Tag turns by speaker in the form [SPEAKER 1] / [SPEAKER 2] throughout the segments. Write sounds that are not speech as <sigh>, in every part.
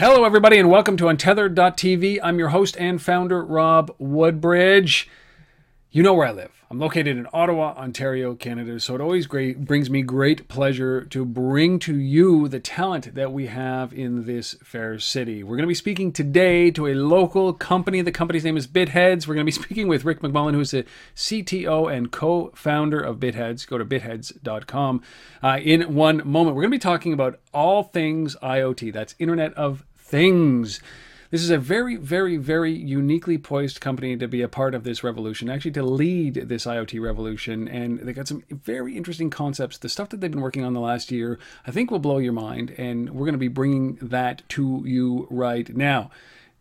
[SPEAKER 1] Hello, everybody, and welcome to Untethered.tv. I'm your host and founder, Rob Woodbridge. You know where I live. I'm located in Ottawa, Ontario, Canada. So it always great brings me great pleasure to bring to you the talent that we have in this fair city. We're going to be speaking today to a local company. The company's name is BitHeads. We're going to be <laughs> speaking with Rick McMullen, who's the CTO and co-founder of BitHeads. Go to bitheads.com. Uh, in one moment, we're going to be talking about all things IoT. That's Internet of Things. This is a very, very, very uniquely poised company to be a part of this revolution, actually to lead this IoT revolution. And they got some very interesting concepts. The stuff that they've been working on the last year, I think will blow your mind. And we're going to be bringing that to you right now.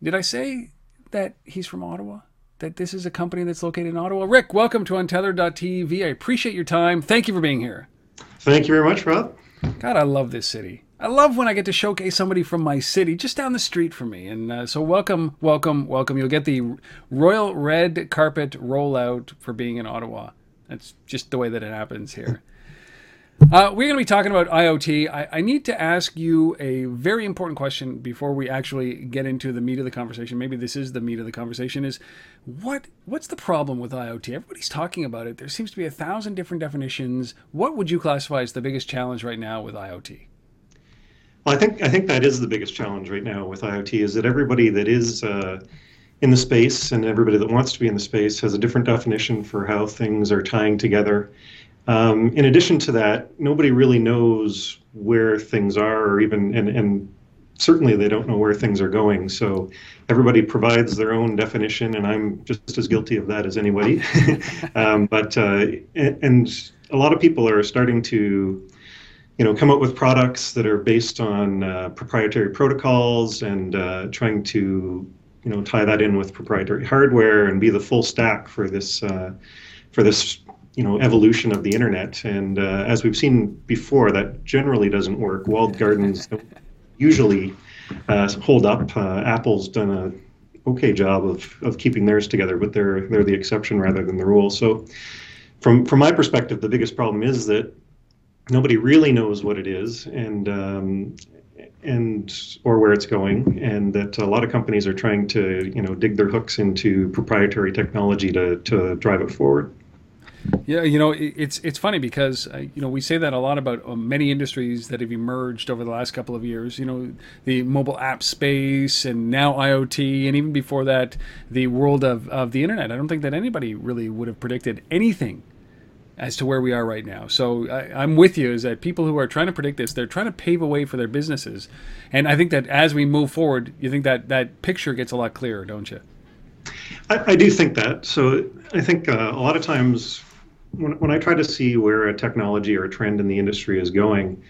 [SPEAKER 1] Did I say that he's from Ottawa? That this is a company that's located in Ottawa? Rick, welcome to Untethered.tv. I appreciate your time. Thank you for being here.
[SPEAKER 2] Thank you very much, Rob.
[SPEAKER 1] God, I love this city. I love when I get to showcase somebody from my city just down the street from me. And uh, so, welcome, welcome, welcome. You'll get the royal red carpet rollout for being in Ottawa. That's just the way that it happens here. <laughs> Uh, we're going to be talking about IoT. I, I, need to ask you a very important question before we actually get into the meat of the conversation. Maybe this is the meat of the conversation: is what what's the problem with IoT? Everybody's talking about it. There seems to be a thousand different definitions. What would you classify as the biggest challenge right now with IoT?
[SPEAKER 2] Well, I think I think that is the biggest challenge right now with IoT is that everybody that is uh, in the space and everybody that wants to be in the space has a different definition for how things are tying together. Um, in addition to that, nobody really knows where things are, or even and and certainly they don't know where things are going. So everybody provides their own definition, and I'm just as guilty of that as anybody. <laughs> um, but uh, and, and a lot of people are starting to you know, come up with products that are based on uh, proprietary protocols and uh, trying to, you know, tie that in with proprietary hardware and be the full stack for this, uh, for this, you know, evolution of the internet. And uh, as we've seen before, that generally doesn't work. Walled gardens usually uh, hold up. Uh, Apple's done a okay job of, of keeping theirs together, but they're they're the exception rather than the rule. So, from from my perspective, the biggest problem is that nobody really knows what it is and um, and or where it's going and that a lot of companies are trying to you know dig their hooks into proprietary technology to, to drive it forward
[SPEAKER 1] yeah, you know, it's it's funny because uh, you know we say that a lot about um, many industries that have emerged over the last couple of years. You know, the mobile app space, and now IoT, and even before that, the world of, of the internet. I don't think that anybody really would have predicted anything as to where we are right now. So I, am with you. Is that people who are trying to predict this, they're trying to pave a way for their businesses, and I think that as we move forward, you think that that picture gets a lot clearer, don't you?
[SPEAKER 2] I, I do think that. So I think uh, a lot of times when when I try to see where a technology or a trend in the industry is going.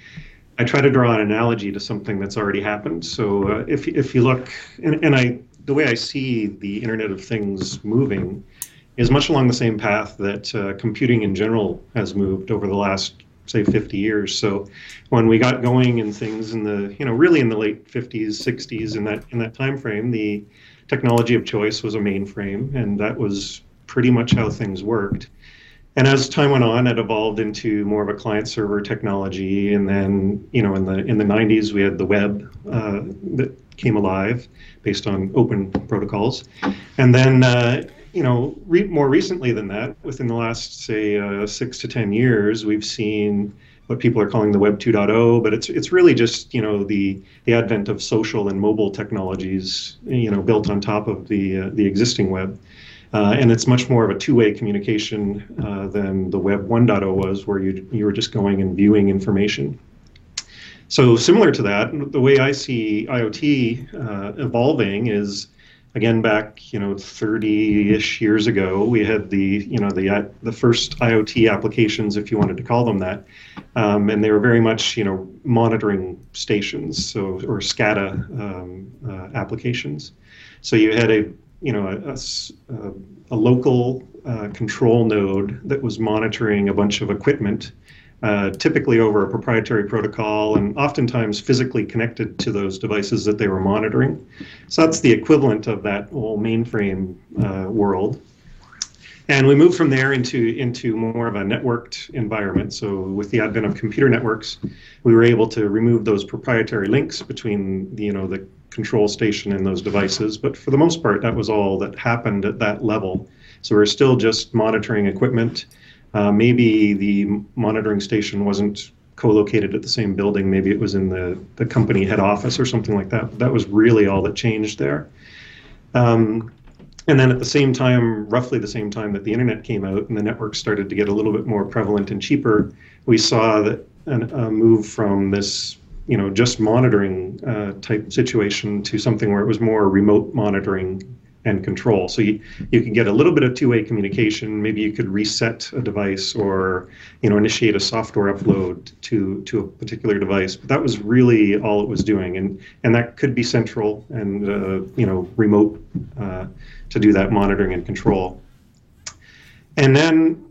[SPEAKER 2] I try to draw an analogy to something that's already happened. So uh, if if you look, and, and I the way I see the Internet of Things moving is much along the same path that uh, computing in general has moved over the last say 50 years. So when we got going in things in the you know really in the late 50s 60s in that in that time frame the technology of choice was a mainframe and that was pretty much how things worked. And as time went on it evolved into more of a client server technology. And then you know in the in the 90s we had the web uh, that came alive based on open protocols. And then uh, you know, re- more recently than that, within the last say uh, six to ten years, we've seen what people are calling the Web 2.0, but it's it's really just you know the the advent of social and mobile technologies, you know, built on top of the uh, the existing web. Uh, and it's much more of a two-way communication uh, than the Web 1.0 was, where you you were just going and viewing information. So similar to that, the way I see IoT uh, evolving is again back you know 30ish years ago we had the you know the uh, the first iot applications if you wanted to call them that. Um, and they were very much you know monitoring stations so or scada um, uh, applications. So you had a you know a, a, a local uh, control node that was monitoring a bunch of equipment uh, typically over a proprietary protocol and oftentimes physically connected to those devices that they were monitoring. So that's the equivalent of that whole mainframe uh, world. And we moved from there into, into more of a networked environment. So with the advent of computer networks, we were able to remove those proprietary links between you know, the, control station and those devices. But for the most part, that was all that happened at that level. So we're still just monitoring equipment. Uh, maybe the monitoring station wasn't co-located at the same building. Maybe it was in the, the company head office or something like that. That was really all that changed there. Um, and then at the same time, roughly the same time that the internet came out and the network started to get a little bit more prevalent and cheaper, we saw that a move from this you know just monitoring uh, type situation to something where it was more remote monitoring and control. So you, you can get a little bit of two-way communication. Maybe you could reset a device or you know initiate a software upload to to a particular device. But that was really all it was doing, and and that could be central and uh, you know remote uh, to do that monitoring and control. And then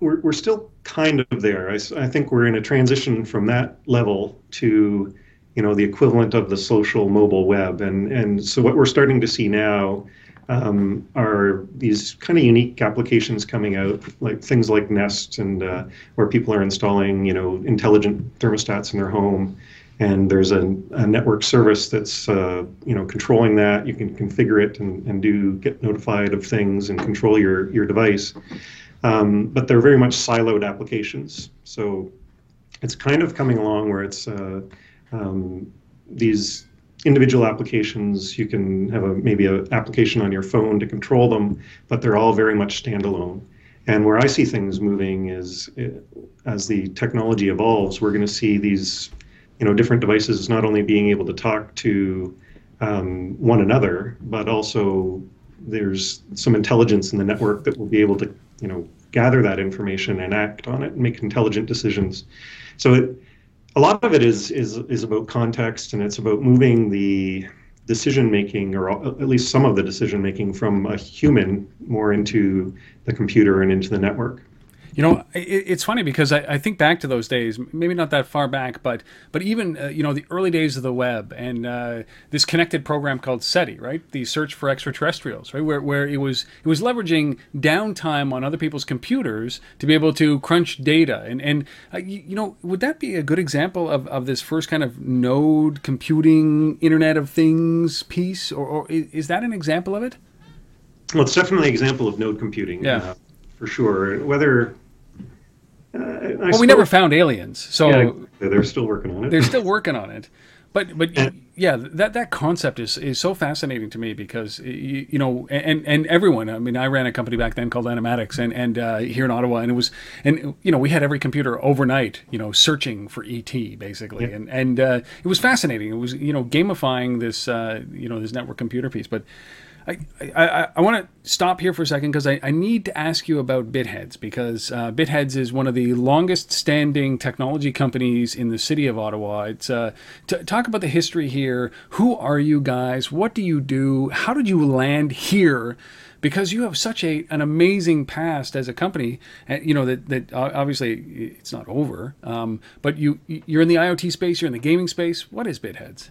[SPEAKER 2] we're we're still kind of there. I, I think we're in a transition from that level to you know the equivalent of the social mobile web and and so what we're starting to see now um, are these kind of unique applications coming out, like things like Nest, and uh, where people are installing, you know, intelligent thermostats in their home, and there's a, a network service that's, uh, you know, controlling that. You can configure it and, and do get notified of things and control your your device. Um, but they're very much siloed applications, so it's kind of coming along where it's uh, um, these individual applications. You can have a maybe an application on your phone to control them, but they're all very much standalone. And where I see things moving is eh, as the technology evolves, we're going to see these, you know, different devices not only being able to talk to um, one another, but also there's some intelligence in the network that will be able to, you know, gather that information and act on it and make intelligent decisions. So it, a lot of it is is is about context and it's about moving the decision making or at least some of the decision making from a human more into the computer and into the network
[SPEAKER 1] you know, it, it's funny because I, I, think back to those days, maybe not that far back, but but even uh, you know the early days of the web and uh, this connected program called SETI, right? The search for extraterrestrials, right? Where, where it was it was leveraging downtime on other people's computers to be able to crunch data, and and uh, you, you, know, would that be a good example of, of this first kind of node computing Internet of Things piece, or, or is that an example of it?
[SPEAKER 2] Well, it's definitely an example of node computing.
[SPEAKER 1] Yeah.
[SPEAKER 2] For sure. Whether
[SPEAKER 1] uh, well, suppose, we never found aliens, so
[SPEAKER 2] yeah, they're still working on it.
[SPEAKER 1] They're still working on it, but but yeah, that that concept is is so fascinating to me because you, you, know, and and everyone. I mean, I ran a company back then called Animatics, and and uh, here in Ottawa, and it was, and you know, we had every computer overnight, you know, searching for ET basically, yeah. and and uh, it was fascinating. It was you know gamifying this uh, you know this network computer piece, but I, I, I want to stop here for a second because I, I need to ask you about BitHeads because uh, BitHeads is one of the longest standing technology companies in the city of Ottawa. It's uh, t- talk about the history here. Who are you guys? What do you do? How did you land here? Because you have such a an amazing past as a company, and you know that that obviously it's not over. Um, but you you're in the IoT space, you're in the gaming space. What is BitHeads?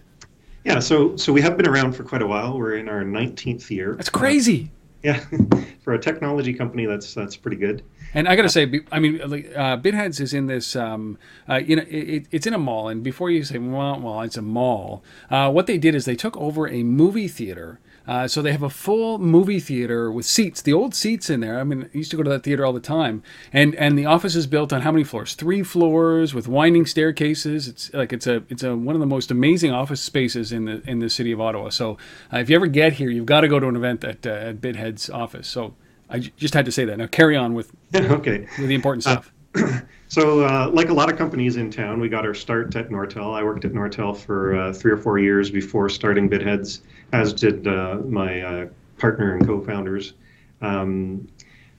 [SPEAKER 2] Yeah, so so we have been around for quite a while. We're in our 19th year.
[SPEAKER 1] That's crazy.
[SPEAKER 2] Uh, yeah, <laughs> for a technology company, that's that's pretty good.
[SPEAKER 1] And I got to say, I mean, uh, BitHeads is in this, um, uh, you know, it, it's in a mall. And before you say, well, well it's a mall, uh, what they did is they took over a movie theater uh, so they have a full movie theater with seats, the old seats in there. I mean, I used to go to that theater all the time. And and the office is built on how many floors? Three floors with winding staircases. It's like it's a it's a one of the most amazing office spaces in the in the city of Ottawa. So uh, if you ever get here, you've got to go to an event at uh, at BitHead's office. So I j- just had to say that. Now carry on with <laughs>
[SPEAKER 2] okay
[SPEAKER 1] with the important stuff. <clears throat>
[SPEAKER 2] So, uh, like a lot of companies in town, we got our start at Nortel. I worked at Nortel for uh, three or four years before starting BitHeads, as did uh, my uh, partner and co-founders. Um,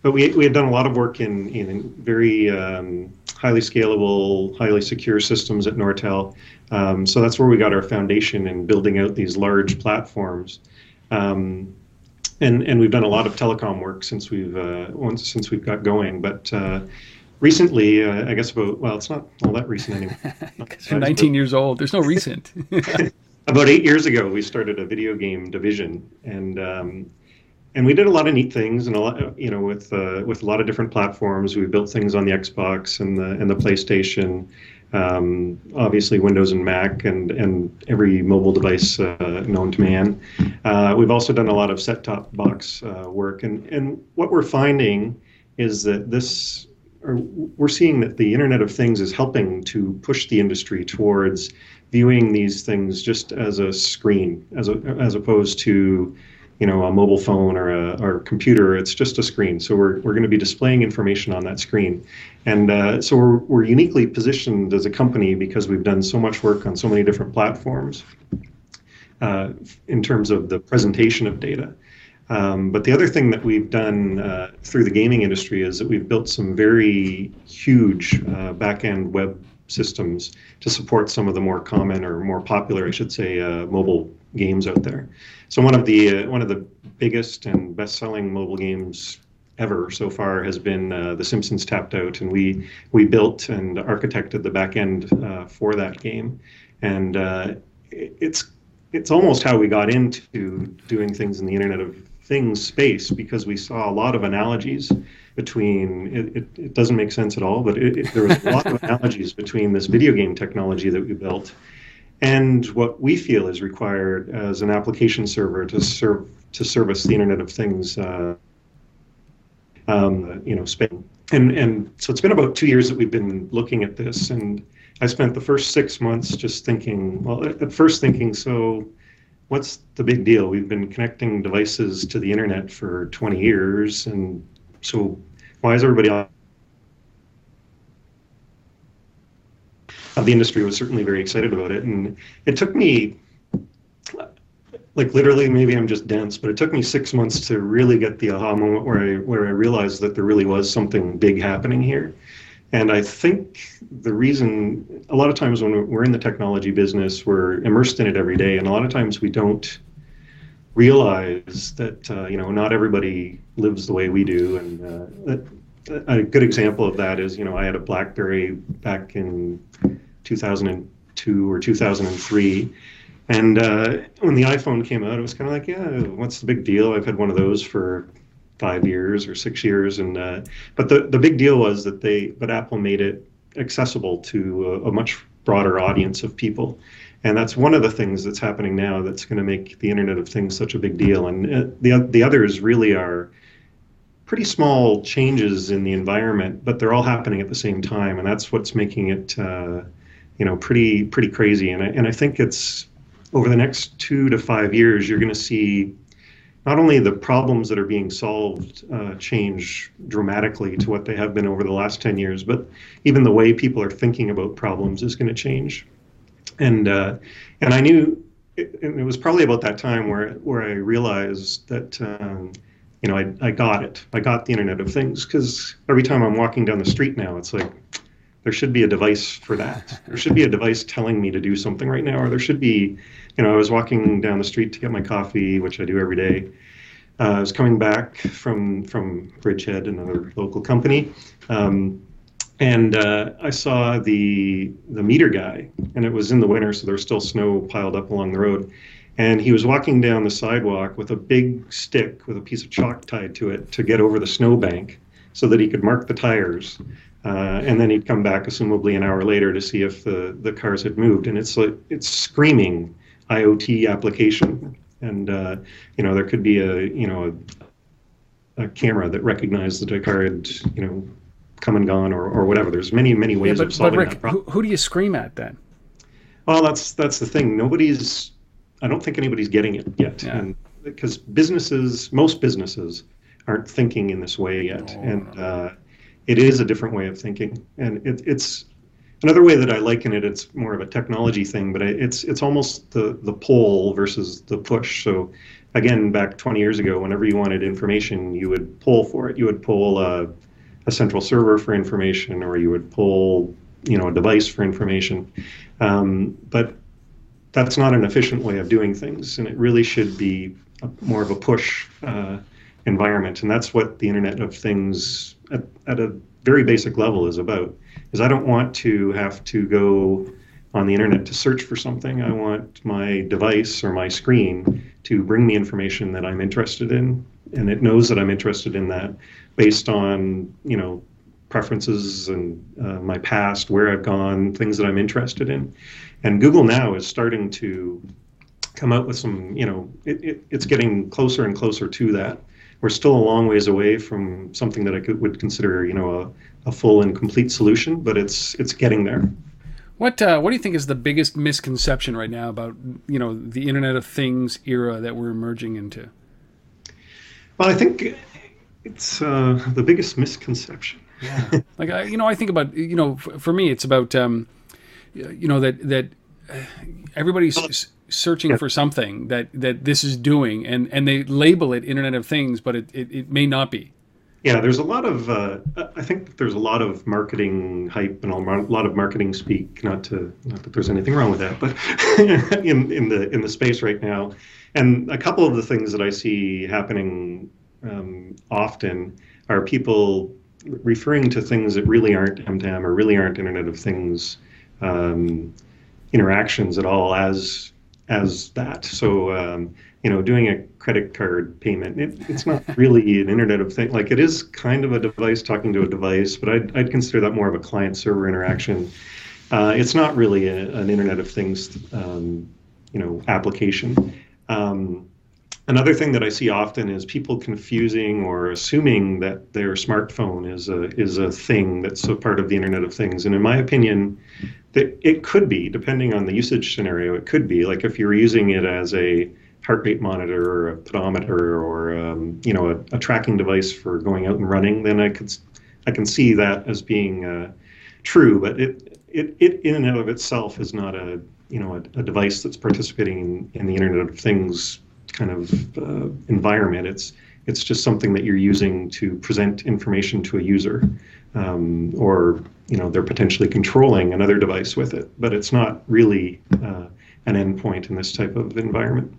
[SPEAKER 2] but we, we had done a lot of work in, in very um, highly scalable, highly secure systems at Nortel. Um, so that's where we got our foundation in building out these large platforms. Um, and, and we've done a lot of telecom work since we've uh, once since we've got going. But uh, recently, uh, I guess about well, it's not all that recent anymore.
[SPEAKER 1] Because <laughs> you're 19 years old. There's no recent. <laughs> <laughs>
[SPEAKER 2] about eight years ago, we started a video game division, and um, and we did a lot of neat things, and a lot, you know, with uh, with a lot of different platforms. We built things on the Xbox and the and the PlayStation. um, obviously Windows and Mac and, and every mobile device uh, known to man. Uh, we've also done a lot of set-top box uh, work, and, and what we're finding is that this, we're seeing that the Internet of Things is helping to push the industry towards viewing these things just as a screen, as a, as opposed to you know a mobile phone or a or a computer. It's just a screen. So we're, we're going to be displaying information on that screen. And uh, so we're, we're uniquely positioned as a company because we've done so much work on so many different platforms uh, in terms of the presentation of data um, but the other thing that we've done uh, through the gaming industry is that we've built some very huge uh, back-end web systems to support some of the more common or more popular, I should say, uh, mobile games out there. So one of the uh, one of the biggest and best-selling mobile games ever so far has been uh, The Simpsons Tapped Out, and we we built and architected the back end uh, for that game, and uh, it's it's almost how we got into doing things in the Internet of Things space because we saw a lot of analogies between it, it, it doesn't make sense at all, but it, there was a lot of <laughs> analogies between this video game technology that we built and what we feel is required as an application server to serve to service the Internet of Things. Uh, um, you know, Spain. And and so it's been about two years that we've been looking at this, and I spent the first six months just thinking. Well, at first thinking, so what's the big deal? We've been connecting devices to the internet for 20 years, and so why is everybody on? The industry was certainly very excited about it, and it took me, like literally, maybe I'm just dense, but it took me six months to really get the aha moment where I where I realized that there really was something big happening here. And I think the reason, a lot of times when we're in the technology business, we're immersed in it every day, and a lot of times we don't realize that uh, you know not everybody lives the way we do. And uh, a good example of that is you know i had a blackberry back in 2002 or 2003 and uh, when the iphone came out it was kind of like yeah what's the big deal? I've had one of those for five years or six years and uh, but the, the big deal was that they but apple made it accessible to a, a much broader audience of people and that's one of the things that's happening now that's going to make the Internet of Things such a big deal. And uh, the, the others really are pretty small changes in the environment, but they're all happening at the same time. And that's what's making it, uh, you know, pretty, pretty crazy. And I, and I think it's over the next two to five years, you're going to see not only the problems that are being solved uh, change dramatically to what they have been over the last 10 years, but even the way people are thinking about problems is going to change. And uh, and I knew it, it, was probably about that time where where I realized that um, you know I, I got it. I got the Internet of Things because every time I'm walking down the street now it's like there should be a device for that. There should be a device telling me to do something right now or there should be you know I was walking down the street to get my coffee which I do every day uh, I was coming back from from Bridgehead another local company. Um, and uh, I saw the the meter guy, and it was in the winter, so there was still snow piled up along the road. And he was walking down the sidewalk with a big stick with a piece of chalk tied to it to get over the snowbank, so that he could mark the tires. Uh, and then he'd come back, assumably an hour later, to see if the, the cars had moved. And it's like it's screaming IoT application. And uh, you know there could be a you know a, a camera that recognizes that a car had you know come and gone or, or whatever. There's many many ways yeah, but, of solving
[SPEAKER 1] but Rick,
[SPEAKER 2] that problem.
[SPEAKER 1] Who, who do you scream at then?
[SPEAKER 2] Well, that's that's the thing. Nobody's. I don't think anybody's getting it yet, yeah. and because businesses, most businesses, aren't thinking in this way yet, and. Uh, it is a different way of thinking, and it, it's another way that I liken it. It's more of a technology thing, but it's it's almost the the pull versus the push. So again, back 20 years ago, whenever you wanted information, you would pull for it. You would pull. Uh, a central server for information, or you would pull, you know, a device for information. Um, but that's not an efficient way of doing things, and it really should be a, more of a push uh, environment. And that's what the Internet of Things, at, at a very basic level, is about. Is I don't want to have to go on the internet to search for something. I want my device or my screen to bring me information that I'm interested in, and it knows that I'm interested in that based on you know preferences and uh, my past, where I've gone, things that I'm interested in. And Google now is starting to come out with some, you know, it, it, it's getting closer and closer to that. We're still a long ways away from something that I could, would consider, you know, a, a full and complete solution, but it's it's getting there.
[SPEAKER 1] What uh, what do you think is the biggest misconception right now about you know the Internet of Things era that we're emerging into?
[SPEAKER 2] Well, I think it's uh, the biggest misconception.
[SPEAKER 1] Yeah, <laughs> like I, you know, I think about you know, for, for me, it's about um, you know that that uh, everybody's searching for something that that this is doing, and and they label it Internet of Things, but it it, it may not be.
[SPEAKER 2] Yeah, there's a lot of. Uh, I think there's a lot of marketing hype and a lot of marketing speak. Not to not that there's anything wrong with that, but <laughs> in in the in the space right now, and a couple of the things that I see happening um, often are people referring to things that really aren't M2M or really aren't Internet of Things um, interactions at all as as that. So um, you know, doing a credit card payment, it, it's not really an Internet of Things. Like it is kind of a device talking to a device, but I'd, I'd consider that more of a client-server interaction. Uh, it's not really a, an Internet of Things, um, you know, application. Um, another thing that I see often is people confusing or assuming that their smartphone is a is a thing that's a part of the Internet of Things. And in my opinion, that it could be, depending on the usage scenario, it could be. Like if you're using it as a heart rate monitor or a pedometer or um, you know a, a, tracking device for going out and running, then I could I can see that as being uh, true. But it, it it in and of itself is not a you know a, a device that's participating in, in, the Internet of Things kind of uh, environment. It's it's just something that you're using to present information to a user, um, or you know they're potentially controlling another device with it. But it's not really uh, an endpoint in this type of environment.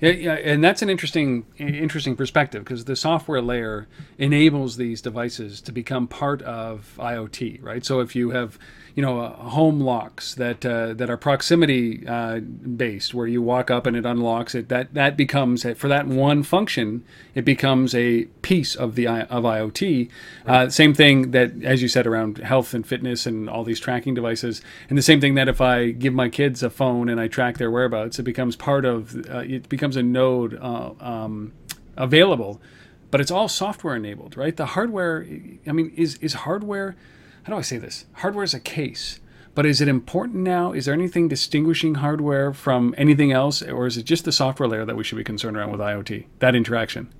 [SPEAKER 1] Yeah, yeah, and that's an interesting interesting perspective because the software layer enables these devices to become part of IoT, right? So if you have you know, uh, home locks that uh, that are proximity uh, based, where you walk up and it unlocks it. That that becomes a, for that one function, it becomes a piece of the of IoT. Uh, same thing that, as you said, around health and fitness and all these tracking devices, and the same thing that if I give my kids a phone and I track their whereabouts, it becomes part of uh, it becomes a node uh, um, available. But it's all software enabled, right? The hardware, I mean, is is hardware how do I say this? Hardware is a case, but is it important now? Is there anything distinguishing hardware from anything else, or is it just the software layer that we should be concerned around with IoT? That interaction.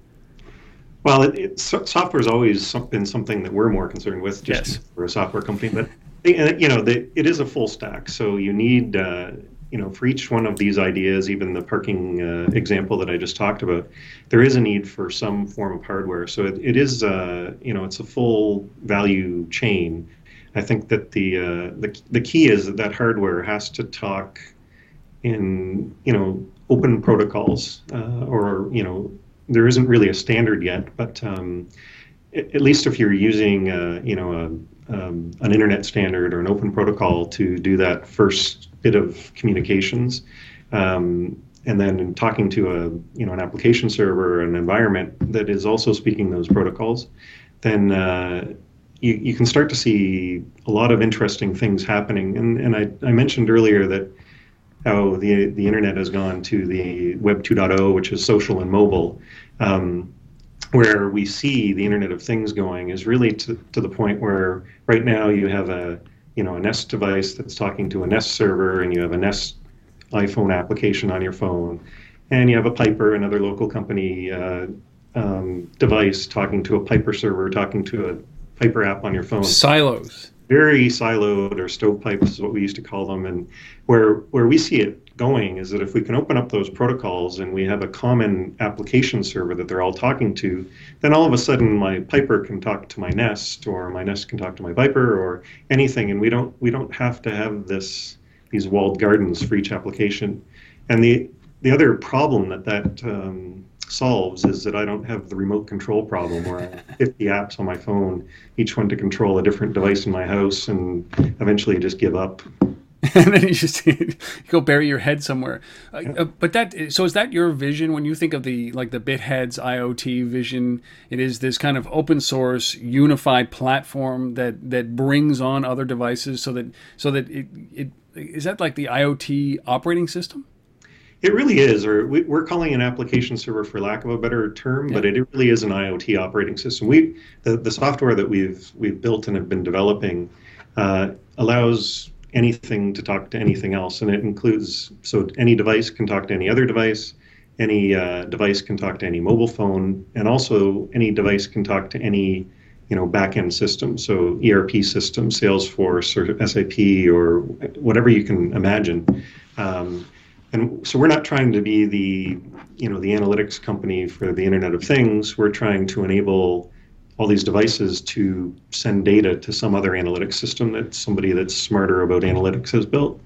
[SPEAKER 2] Well, it, it, software has always been something that we're more concerned with, just yes. for a software company. But you know, the, it is a full stack, so you need. Uh, you know, for each one of these ideas, even the parking uh, example that I just talked about, there is a need for some form of hardware. So it, it is, uh, you know, it's a full value chain. I think that the, uh, the the key is that that hardware has to talk in, you know, open protocols, uh, or you know, there isn't really a standard yet, but um, at least if you're using, uh, you know, a, um, an internet standard or an open protocol to do that first bit of communications. Um, and then talking to a you know an application server an environment that is also speaking those protocols, then uh, you, you can start to see a lot of interesting things happening. And and I, I mentioned earlier that how the the internet has gone to the Web 2.0, which is social and mobile. Um, where we see the Internet of Things going is really to, to the point where right now you have a you know a Nest device that's talking to a Nest server, and you have a Nest iPhone application on your phone, and you have a Piper, another local company uh, um, device, talking to a Piper server, talking to a Piper app on your phone.
[SPEAKER 1] Silos.
[SPEAKER 2] Very siloed, or stovepipes is what we used to call them, and where where we see it going is that if we can open up those protocols and we have a common application server that they're all talking to, then all of a sudden my Piper can talk to my Nest, or my Nest can talk to my Piper, or anything, and we don't we don't have to have this these walled gardens for each application. And the the other problem that that um, solves is that I don't have the remote control problem where I have <laughs> 50 apps on my phone, each one to control a different device in my house, and eventually just give up <laughs>
[SPEAKER 1] and then you just <laughs> you go bury your head somewhere. Uh, uh, but that so is that your vision when you think of the like the BitHeads IoT vision? It is this kind of open source unified platform that that brings on other devices so that so that it, it is that like the IoT operating system?
[SPEAKER 2] It really is, or we, are calling an application server for lack of a better term, yeah. but it really is an IoT operating system. We the, the software that we've we've built and have been developing uh, allows anything to talk to anything else, and it includes so any device can talk to any other device, any uh, device can talk to any mobile phone, and also any device can talk to any you know backend system, so ERP system, Salesforce or SAP or whatever you can imagine. Um, and so we're not trying to be the you know the analytics company for the Internet of Things. We're trying to enable all these devices to send data to some other analytics system that somebody that's smarter about analytics has built.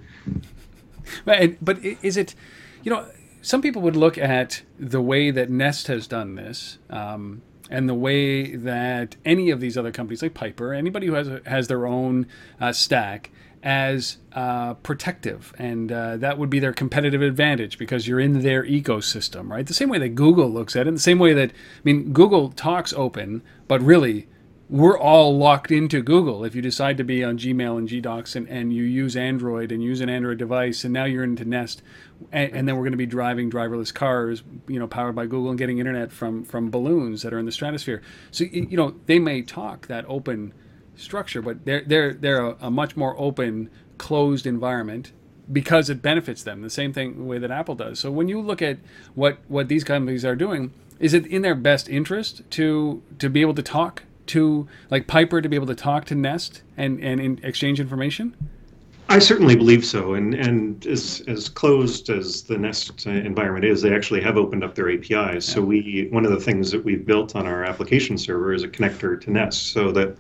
[SPEAKER 1] But, is it, you know, some people would look at the way that Nest has done this. Um, and the way that any of these other companies like Piper, anybody who has has their own uh, stack, as uh, protective, and uh, that would be their competitive advantage because you're in their ecosystem, right? The same way that Google looks at it, the same way that I mean, Google talks open, but really, we're all locked into Google. If you decide to be on Gmail and GDocs and, and you use Android and use an Android device, and now you're into Nest, and, and then we're going to be driving driverless cars, you know, powered by Google and getting internet from from balloons that are in the stratosphere. So you know, they may talk that open structure, but they're they're they're a, a, much more open, closed environment because it benefits them. The same thing the way that Apple does. So when you look at what what these companies are doing, is it in their best interest to to be able to talk to like Piper to be able to talk to Nest and and in exchange information?
[SPEAKER 2] I certainly believe so, and and as as closed as the Nest uh, environment is, they actually have opened up their APIs. Yeah. So we one of the things that we've built on our application server is a connector to Nest, so that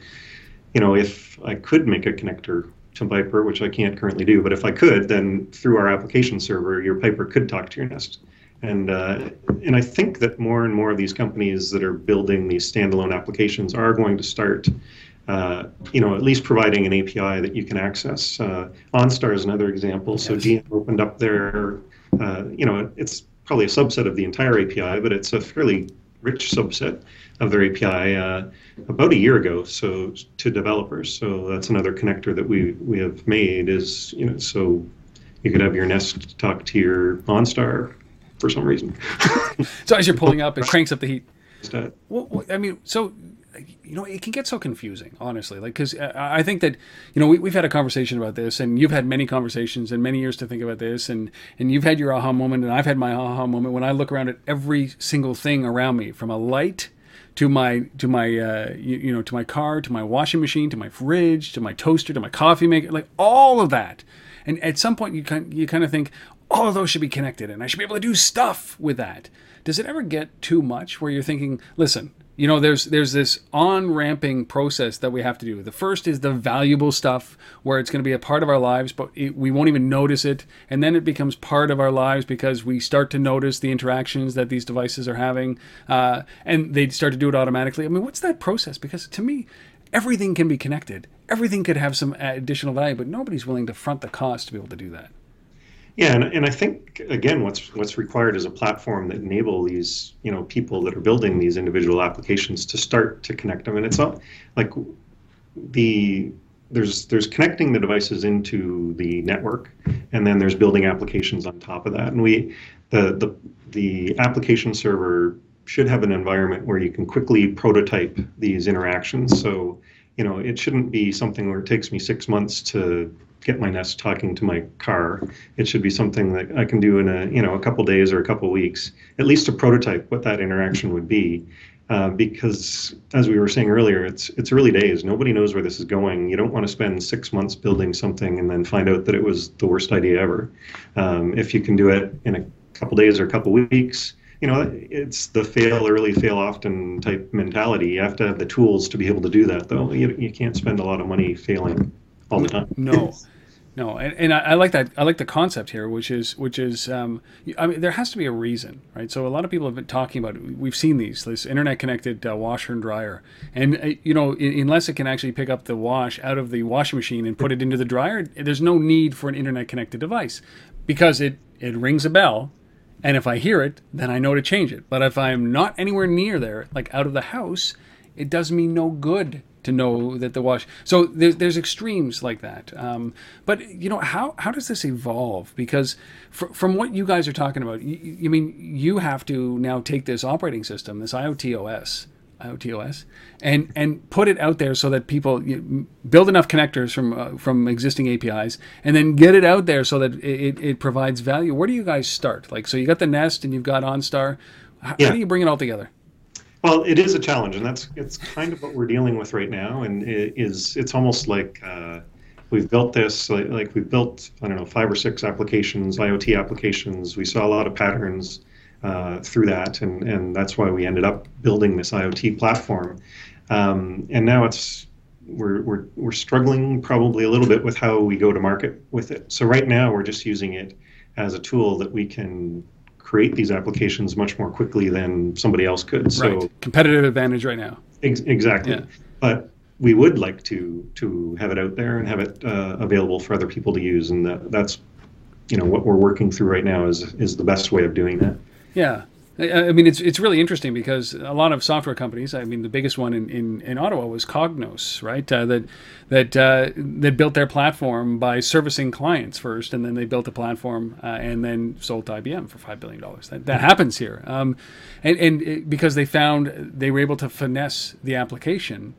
[SPEAKER 2] you know, if I could make a connector to Piper, which I can't currently do, but if I could, then through our application server, your Piper could talk to your Nest. And uh, and I think that more and more of these companies that are building these standalone applications are going to start, uh, you know, at least providing an API that you can access. Uh, OnStar is another example. Yes. So GM opened up their, uh, you know, it's probably a subset of the entire API, but it's a fairly rich subset of their API uh, about a year ago. So to developers, so that's another connector that we we have made is you know so you could have your Nest talk to your OnStar for some reason.
[SPEAKER 1] so as you're pulling up, it cranks up the heat. Well, I mean, so you know, it can get so confusing, honestly. Like, because I think that you know we, we've had a conversation about this, and you've had many conversations and many years to think about this, and and you've had your aha moment, and I've had my aha moment when I look around at every single thing around me, from a light to my to my uh, you, you know to my car, to my washing machine, to my fridge, to my toaster, to my coffee maker, like all of that. And at some point, you kind you kind of think all of those should be connected, and I should be able to do stuff with that. Does it ever get too much where you're thinking, listen, you know there's there's this on ramping process that we have to do. The first is the valuable stuff where it's going to be a part of our lives but it, we won't even notice it. And then it becomes part of our lives because we start to notice the interactions that these devices are having uh, and they start to do it automatically. I mean what's that process? Because to me everything can be connected. Everything could have some additional value but nobody's willing to front the cost to be able to do that
[SPEAKER 2] yeah, and, and I think again, what's what's required is a platform that enable these you know people that are building these individual applications to start to connect them, and it's not like the there's there's connecting the devices into the network, and then there's building applications on top of that, and we the the the application server should have an environment where you can quickly prototype these interactions. So you know it shouldn't be something where it takes me six months to get my Nest talking to my car. It should be something that I can do in a you know a couple days or a couple weeks, at least to prototype what that interaction would be. Uh, because as we were saying earlier, it's it's early days. Nobody knows where this is going. You don't want to spend six months building something and then find out that it was the worst idea ever. Um, if you can do it in a couple days or a couple weeks, you know, it's the fail early, fail often type mentality. You have to have the tools to be able to do that, though. You, you can't spend a lot of money failing all the time.
[SPEAKER 1] No. no, and, and I, I, like that. I like the concept here, which is which is. Um, I mean, there has to be a reason, right? So a lot of people have been talking about. It. We've seen these this internet connected uh, washer and dryer, and uh, you know, unless it can actually pick up the wash out of the washing machine and put it into the dryer, there's no need for an internet connected device, because it it rings a bell, and if I hear it, then I know to change it. But if I'm not anywhere near there, like out of the house, it does me no good to know that the wash. So there's there's extremes like that. Um, but you know how how does this evolve? Because fr- from what you guys are talking about, you, you mean you have to now take this operating system, this IoT OS. IoT OS, and and put it out there so that people you, build enough connectors from uh, from existing APIs, and then get it out there so that it, it provides value. Where do you guys start? Like, so you got the Nest and you've got OnStar. H- yeah. How do you bring it all together?
[SPEAKER 2] Well, it is a challenge, and that's it's kind of what we're dealing with right now. And it is it's almost like uh, we've built this like, like we've built I don't know five or six applications, IoT applications. We saw a lot of patterns uh, through that, and and that's why we ended up building this IoT platform. Um, and now it's we're, we're, we're struggling probably a little bit with how we go to market with it. So right now we're just using it as a tool that we can create these applications much more quickly than somebody else could. So
[SPEAKER 1] right. competitive advantage right now.
[SPEAKER 2] Ex- exactly. Yeah. But we would like to to have it out there and have it uh, available for other people to use, and that, that's you know what we're working through right now is is the best way of doing that.
[SPEAKER 1] Yeah, I mean, it's it's really interesting because a lot of software companies. I mean, the biggest one in, in, in Ottawa was Cognos, right? Uh, that that uh, that built their platform by servicing clients first, and then they built a platform uh, and then sold to IBM for five billion dollars. That, that happens here, um, and and it, because they found they were able to finesse the application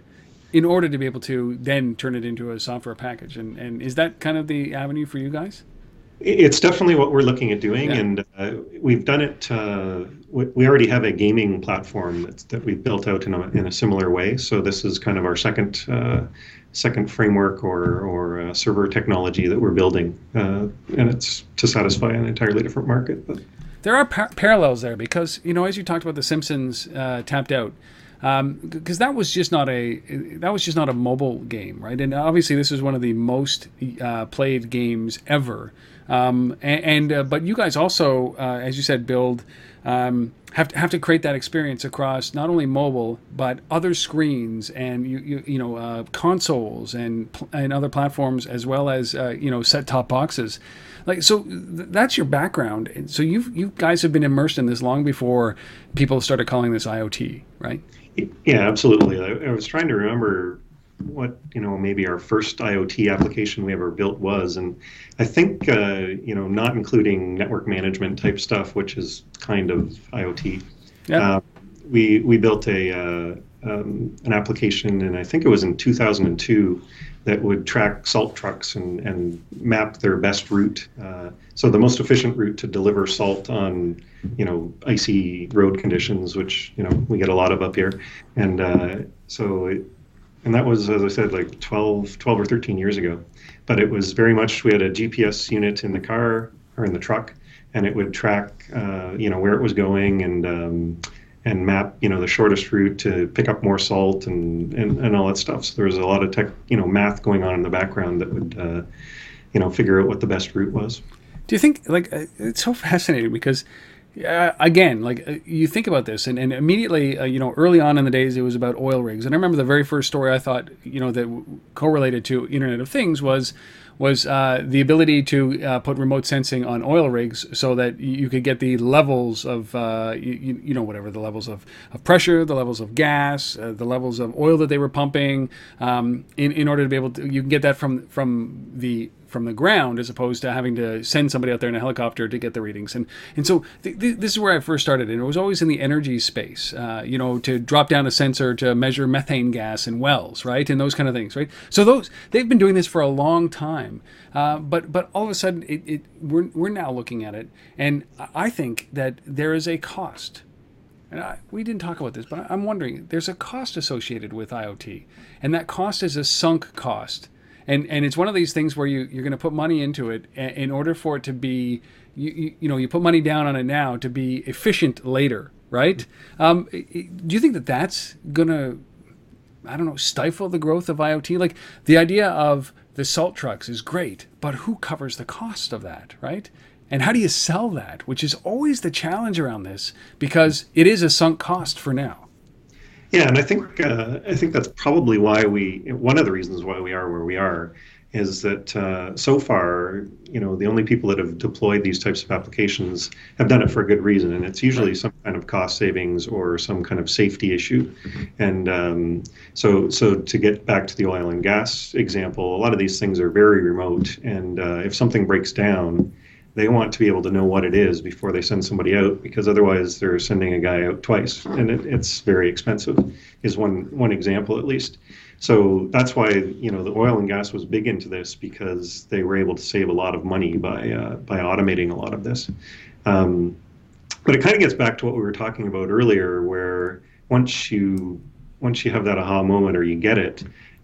[SPEAKER 1] in order to be able to then turn it into a software package. And and is that kind of the avenue for you guys?
[SPEAKER 2] It's definitely what we're looking at doing, yeah. and uh, we've done it. Uh, we already have a gaming platform that, that we've built out in a, in a similar way. So this is kind of our second uh, second framework or or uh, server technology that we're building, uh, and it's to satisfy an entirely different market. But
[SPEAKER 1] there are par- parallels there because you know, as you talked about, The Simpsons uh, tapped out because um, that was just not a that was just not a mobile game, right? And obviously, this is one of the most uh, played games ever. Um, and, and uh, but you guys also, uh, as you said, build um, have to have to create that experience across not only mobile but other screens and you you, you know uh, consoles and and other platforms as well as uh, you know set top boxes. Like so, th- that's your background. So you you guys have been immersed in this long before people started calling this IoT, right?
[SPEAKER 2] Yeah, absolutely. I, I was trying to remember what you know maybe our first IoT application we ever built was, and I think uh, you know not including network management type stuff, which is kind of IoT. Yeah. Uh, we we built a uh, um, an application, and I think it was in 2002 that would track salt trucks and, and map their best route. Uh, so the most efficient route to deliver salt on, you know, icy road conditions, which you know we get a lot of up here, and uh, so it, and that was as I said like 12, 12 or 13 years ago. But it was very much we had a GPS unit in the car or in the truck, and it would track, uh, you know, where it was going and um, and map you know the shortest route to pick up more salt and, and, and all that stuff. So there was a lot of tech you know math going on in the background that would uh, you know figure out what the best route was.
[SPEAKER 1] Do you think like uh, it's so fascinating because uh, again, like uh, you think about this, and, and immediately, uh, you know, early on in the days, it was about oil rigs. And I remember the very first story I thought, you know, that correlated to Internet of Things was was uh, the ability to uh, put remote sensing on oil rigs so that you could get the levels of, uh, you, you, know, whatever the levels of, of pressure, the levels of gas, the levels of oil that they were pumping, um, in, in order to be able to, you can get that from from the from the ground as opposed to having to send somebody out there in a helicopter to get the readings. And and so th- th- this is where I first started, and it was always in the energy space. Uh, you know, to drop down a sensor to measure methane gas in wells, right, and those kind of things, right. So those they've been doing this for a long time, uh, but but all of a sudden it, it we're we're now looking at it, and I think that there is a cost. And I, we didn't talk about this, but I'm wondering there's a cost associated with IoT, and that cost is a sunk cost and and it's one of these things where you you're going to put money into it in order for it to be you, you, you know you put money down on it now to be efficient later right um, do you think that that's going to I don't know, stifle the growth of IoT. Like the idea of the salt trucks is great, but who covers the cost of that, right? And how do you sell that? Which is always the challenge around this because it is a sunk cost for now.
[SPEAKER 2] Yeah, and I think uh, I think that's probably why we one of the reasons why we are where we are is that uh, so far, you know, the only people that have deployed these types of applications have done it for a good reason, and it's usually some kind of cost savings or some kind of safety issue. And um, so, so to get back to the oil and gas example, a lot of these things are very remote, and uh, if something breaks down, they want to be able to know what it is before they send somebody out because otherwise they're sending a guy out twice and it, it's very expensive is one one example at least. So that's why you know the oil and gas was big into this because they were able to save a lot of money by uh, by automating a lot of this. Um, but it kind of gets back to what we were talking about earlier where once you once you have that aha moment or you get it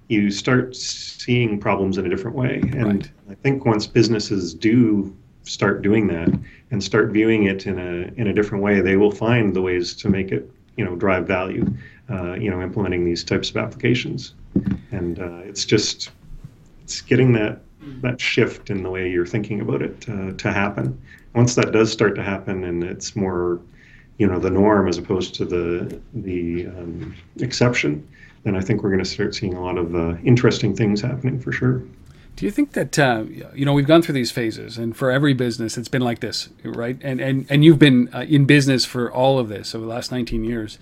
[SPEAKER 2] you start seeing problems in a different way. And right. i think once businesses do start doing that and start viewing it in a in a different way, they will find the ways to make it you know drive value. Uh, you know, implementing these types of applications, and uh, it's just it's getting that that shift in the way you're thinking about it uh, to happen. Once that does start to happen, and it's more you know the norm as opposed to the the um, exception, then I think we're going to start seeing a lot of uh, interesting things happening for sure.
[SPEAKER 1] Do you think that uh, you know we've gone through these phases, and for every business, it's been like this, right? And and and you've been uh, in business for all of this over the last 19 years.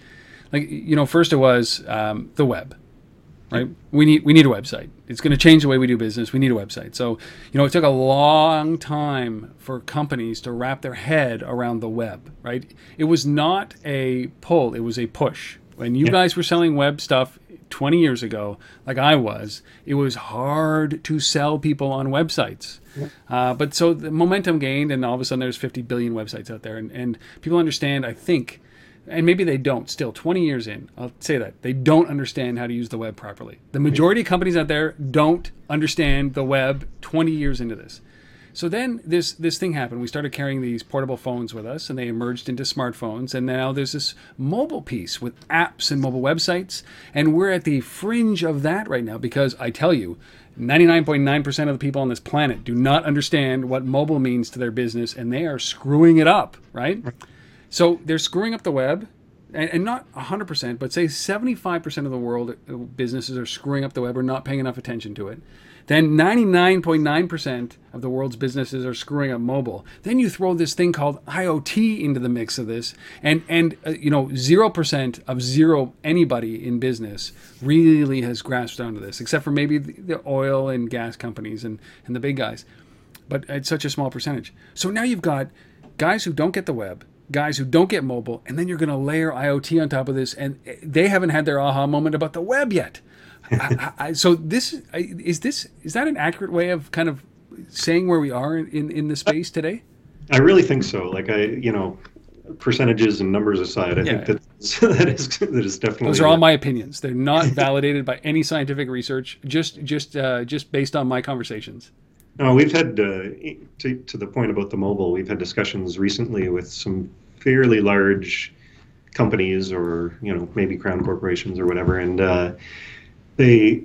[SPEAKER 1] Like you know, first it was um, the web, right? We need we need a website. It's going to change the way we do business. We need a website. So you know, it took a long time for companies to wrap their head around the web, right? It was not a pull; it was a push. When you yeah. guys were selling web stuff, 20 years ago, like I was, it was hard to sell people on websites. Yeah. Uh, but so the momentum gained, and all of a sudden there's 50 billion websites out there, and, and people understand, I think, and maybe they don't still 20 years in i'll say that they don't understand how to use the web properly the majority of companies out there don't understand the web 20 years into this so then this this thing happened. We started carrying these portable phones with us, and they emerged into smartphones. And now there's this mobile piece with apps and mobile websites, and we're at the fringe of that right now because I tell you. 99.9% of the people on this planet do not understand what mobile means to their business and they are screwing it up, right? So they're screwing up the web, and, not 100%, but say 75% of the world uh, businesses are screwing up the web or not paying enough attention to it. Then 99.9% of the world's businesses are screwing up mobile. Then you throw this thing called IoT into the mix of this, and and uh, you know 0% of zero anybody in business really has grasped onto this, except for maybe the, the oil and gas companies and and the big guys. But it's such a small percentage. So now you've got guys who don't get the web, guys who don't get mobile, and then you're going to layer IoT on top of this, and they haven't had their aha moment about the web yet. I, I, so this is this is that an accurate way of kind of saying where we are in in the space today?
[SPEAKER 2] I really think so. Like I, you know, percentages and numbers aside, I yeah. think that <laughs> that is that is definitely.
[SPEAKER 1] Those are all my opinions. They're not validated by any scientific research. Just just uh, just based on my conversations.
[SPEAKER 2] No, we've had uh, to to the point about the mobile. We've had discussions recently with some fairly large companies, or you know, maybe crown corporations or whatever, and. Uh, they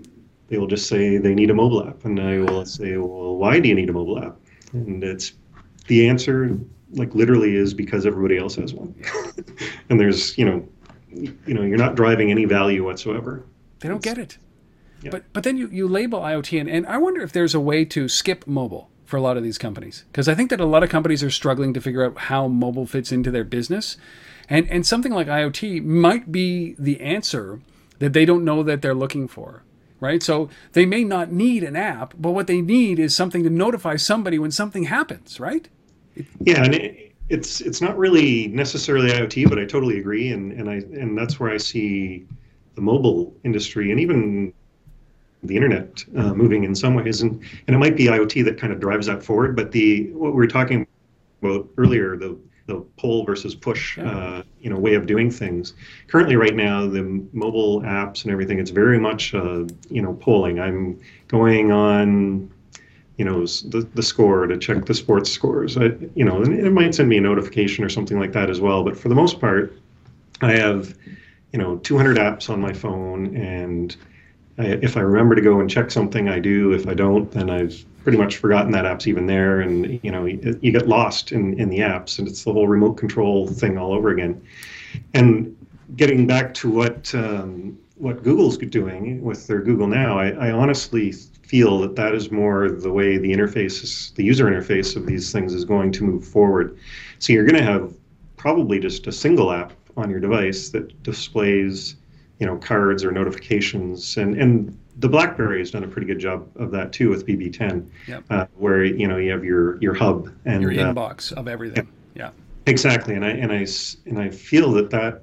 [SPEAKER 2] they will just say they need a mobile app, and I will say, well, why do you need a mobile app? And it's the answer, like literally, is because everybody else has one, <laughs> and there's you know, you know, you're not driving any value whatsoever.
[SPEAKER 1] They don't it's, get it. Yeah. But but then you, you label IoT, and, and I wonder if there's a way to skip mobile for a lot of these companies because I think that a lot of companies are struggling to figure out how mobile fits into their business, and and something like IoT might be the answer that they don't know that they're looking for right? So they may not need an app but what they need is something to notify somebody when something happens right?
[SPEAKER 2] Yeah and it, it's it's not really necessarily iot but i totally agree and and i and that's where i see the mobile industry and even the internet uh, moving in some ways and and it might be iot that kind of drives that forward but the what we were talking about earlier the the pull versus push yeah. uh, you know way of doing things. Currently, right now, the mobile apps and everything, it's very much uh, you know polling. I'm going on you know the, the score to check the sports scores. I, you know, and it might send me a notification or something like that as well. But for the most part, I have you know 200 apps on my phone and I, if I remember to go and check something, I do. If I don't, then I've pretty much forgotten that app's even there, and you know you, you get lost in in the apps, and it's the whole remote control thing all over again. And getting back to what um, what Google's doing with their Google Now, I, I honestly feel that that is more the way the interface, the user interface of these things is going to move forward. So you're going to have probably just a single app on your device that displays, you know, cards or notifications, and and the BlackBerry has done a pretty good job of that too with BB10,
[SPEAKER 1] Yep.
[SPEAKER 2] uh, where you know you have your your hub and
[SPEAKER 1] Your
[SPEAKER 2] uh,
[SPEAKER 1] inbox of everything. Yeah.
[SPEAKER 2] Exactly, and I and I and I feel that that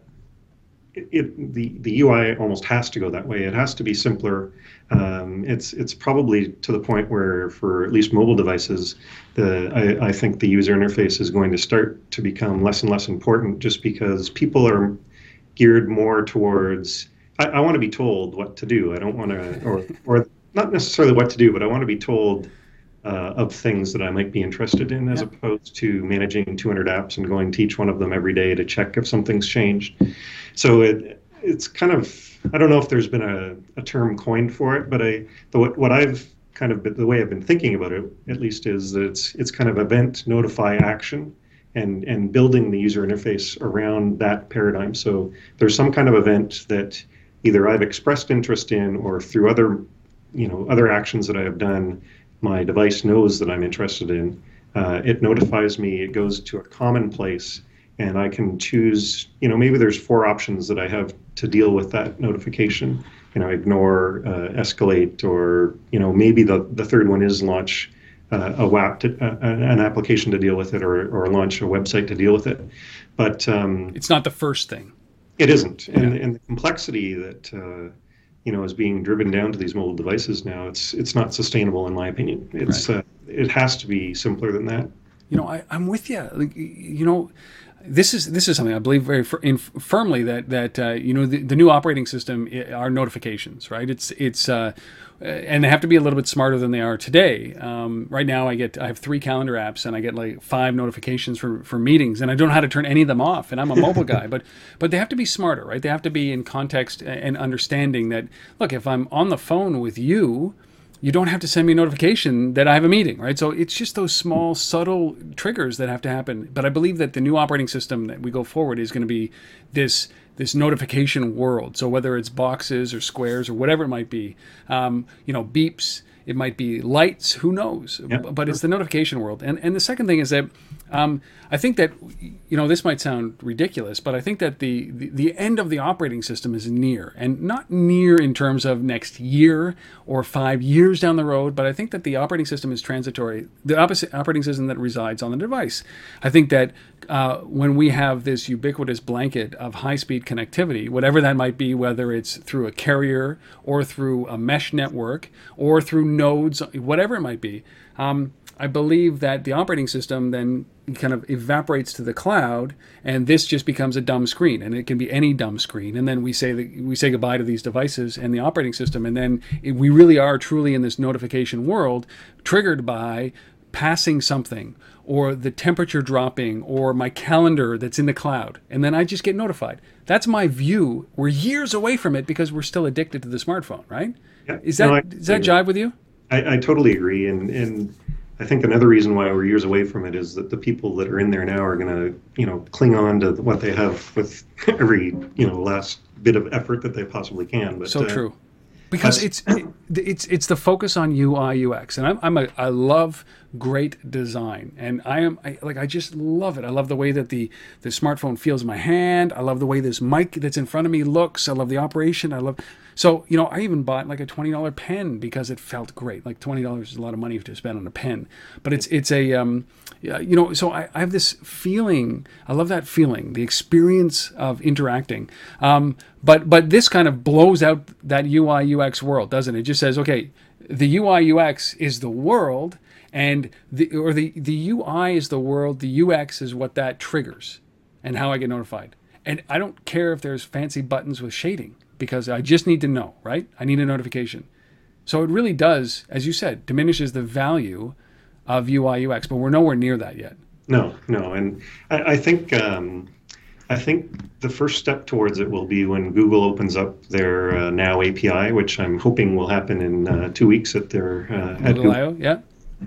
[SPEAKER 2] it, it the the UI almost has to go that way. It has to be simpler. Um, it's it's probably to the point where for at least mobile devices, the I, I think the user interface is going to start to become less and less important, just because people are geared more towards. I, I want to be told what to do. I don't want to, or or not necessarily what to do, but I want to be told uh, of things that I might be interested in, as
[SPEAKER 1] Yeah.
[SPEAKER 2] opposed to managing 200 apps and going to each one of them every day to check if something's changed. So it it's kind of I don't know if there's been a, a term coined for it, but I the, what what I've kind of been, the way I've been thinking about it at least is that it's it's kind of event notify action and and building the user interface around that paradigm. So there's some kind of event that either I've expressed interest in or through other you know other actions that I have done my device knows that I'm interested in. Uh, it notifies me. It goes to a common place, and I can choose. You know, maybe there's four options that I have to deal with that notification. You know, ignore, uh, escalate, or you know, maybe the the third one is launch uh, a WAP, to, uh, an application to deal with it, or or launch a website to deal with it. But um,
[SPEAKER 1] It's not the first thing.
[SPEAKER 2] It isn't, and and the complexity that uh, you know is being driven down to these mobile devices now. It's it's not sustainable in my opinion. It's uh, it has to be simpler than that.
[SPEAKER 1] You know, I, I'm with you. Like, you know, this is this is something I believe very fir- in, firmly that that uh, you know the, the new operating system i- are notifications, right? It's it's uh, and they have to be a little bit smarter than they are today. Um, right now, I get I have three calendar apps and I get like five notifications for, for meetings, and I don't know how to turn any of them off. And I'm a mobile guy, <laughs> but but they have to be smarter, right? They have to be in context and understanding that look, if I'm on the phone with you you don't have to send me a notification that I have a meeting, right? So it's just those small, subtle triggers that have to happen. But I believe that the new operating system that we go forward is going to be this this notification world. So whether it's boxes or squares or whatever it might be, um, you know, beeps. It might be lights. Who knows?
[SPEAKER 2] Yep.
[SPEAKER 1] But it's the notification world. And and the second thing is that um, I think that you know this might sound ridiculous, but I think that the, the the end of the operating system is near, and not near in terms of next year or five years down the road. But I think that the operating system is transitory. The opposite operating system that resides on the device. I think that uh, when we have this ubiquitous blanket of high-speed connectivity, whatever that might be, whether it's through a carrier or through a mesh network or through nodes, whatever it might be. Um, I believe that the operating system then kind of evaporates to the cloud, and this just becomes a dumb screen, and it can be any dumb screen. And then we say that we say goodbye to these devices and the operating system, and then it, we really are truly in this notification world, triggered by passing something or the temperature dropping or my calendar that's in the cloud and then i just get notified. That's my view. We're years away from it because we're still addicted to the smartphone right?
[SPEAKER 2] Yeah.
[SPEAKER 1] is that
[SPEAKER 2] No, I-
[SPEAKER 1] does that jive with you?
[SPEAKER 2] I, I totally agree, and and I think another reason why we're years away from it is that the people that are in there now are going to you know cling on to what they have with <laughs> every you know last bit of effort that they possibly can. But
[SPEAKER 1] so
[SPEAKER 2] uh,
[SPEAKER 1] true. Because it's it, it's it's the focus on UI UX and I'm, I'm a I love great design and I am I, like I just love it. I love the way that the the smartphone feels in my hand. I love the way this mic that's in front of me looks. I love the operation. I love so you know I even bought like a twenty dollar pen because it felt great like twenty dollars is a lot of money to spend on a pen but it's it's a um you know so I, I have this feeling I love that feeling the experience of interacting um but but this kind of blows out that UI UX world, doesn't it? It just says, okay, the UI UX is the world, and the or the the UI is the world. The UX is what that triggers, and how I get notified. And I don't care if there's fancy buttons with shading because I just need to know, right? I need a notification. So it really does, as you said, diminishes the value of UI UX, but we're nowhere near that yet.
[SPEAKER 2] No, no, and I, I think um, I think the first step towards it will be when Google opens up their uh, Now API, which I'm hoping will happen in uh, two weeks at their uh, at
[SPEAKER 1] Google I/O, yeah.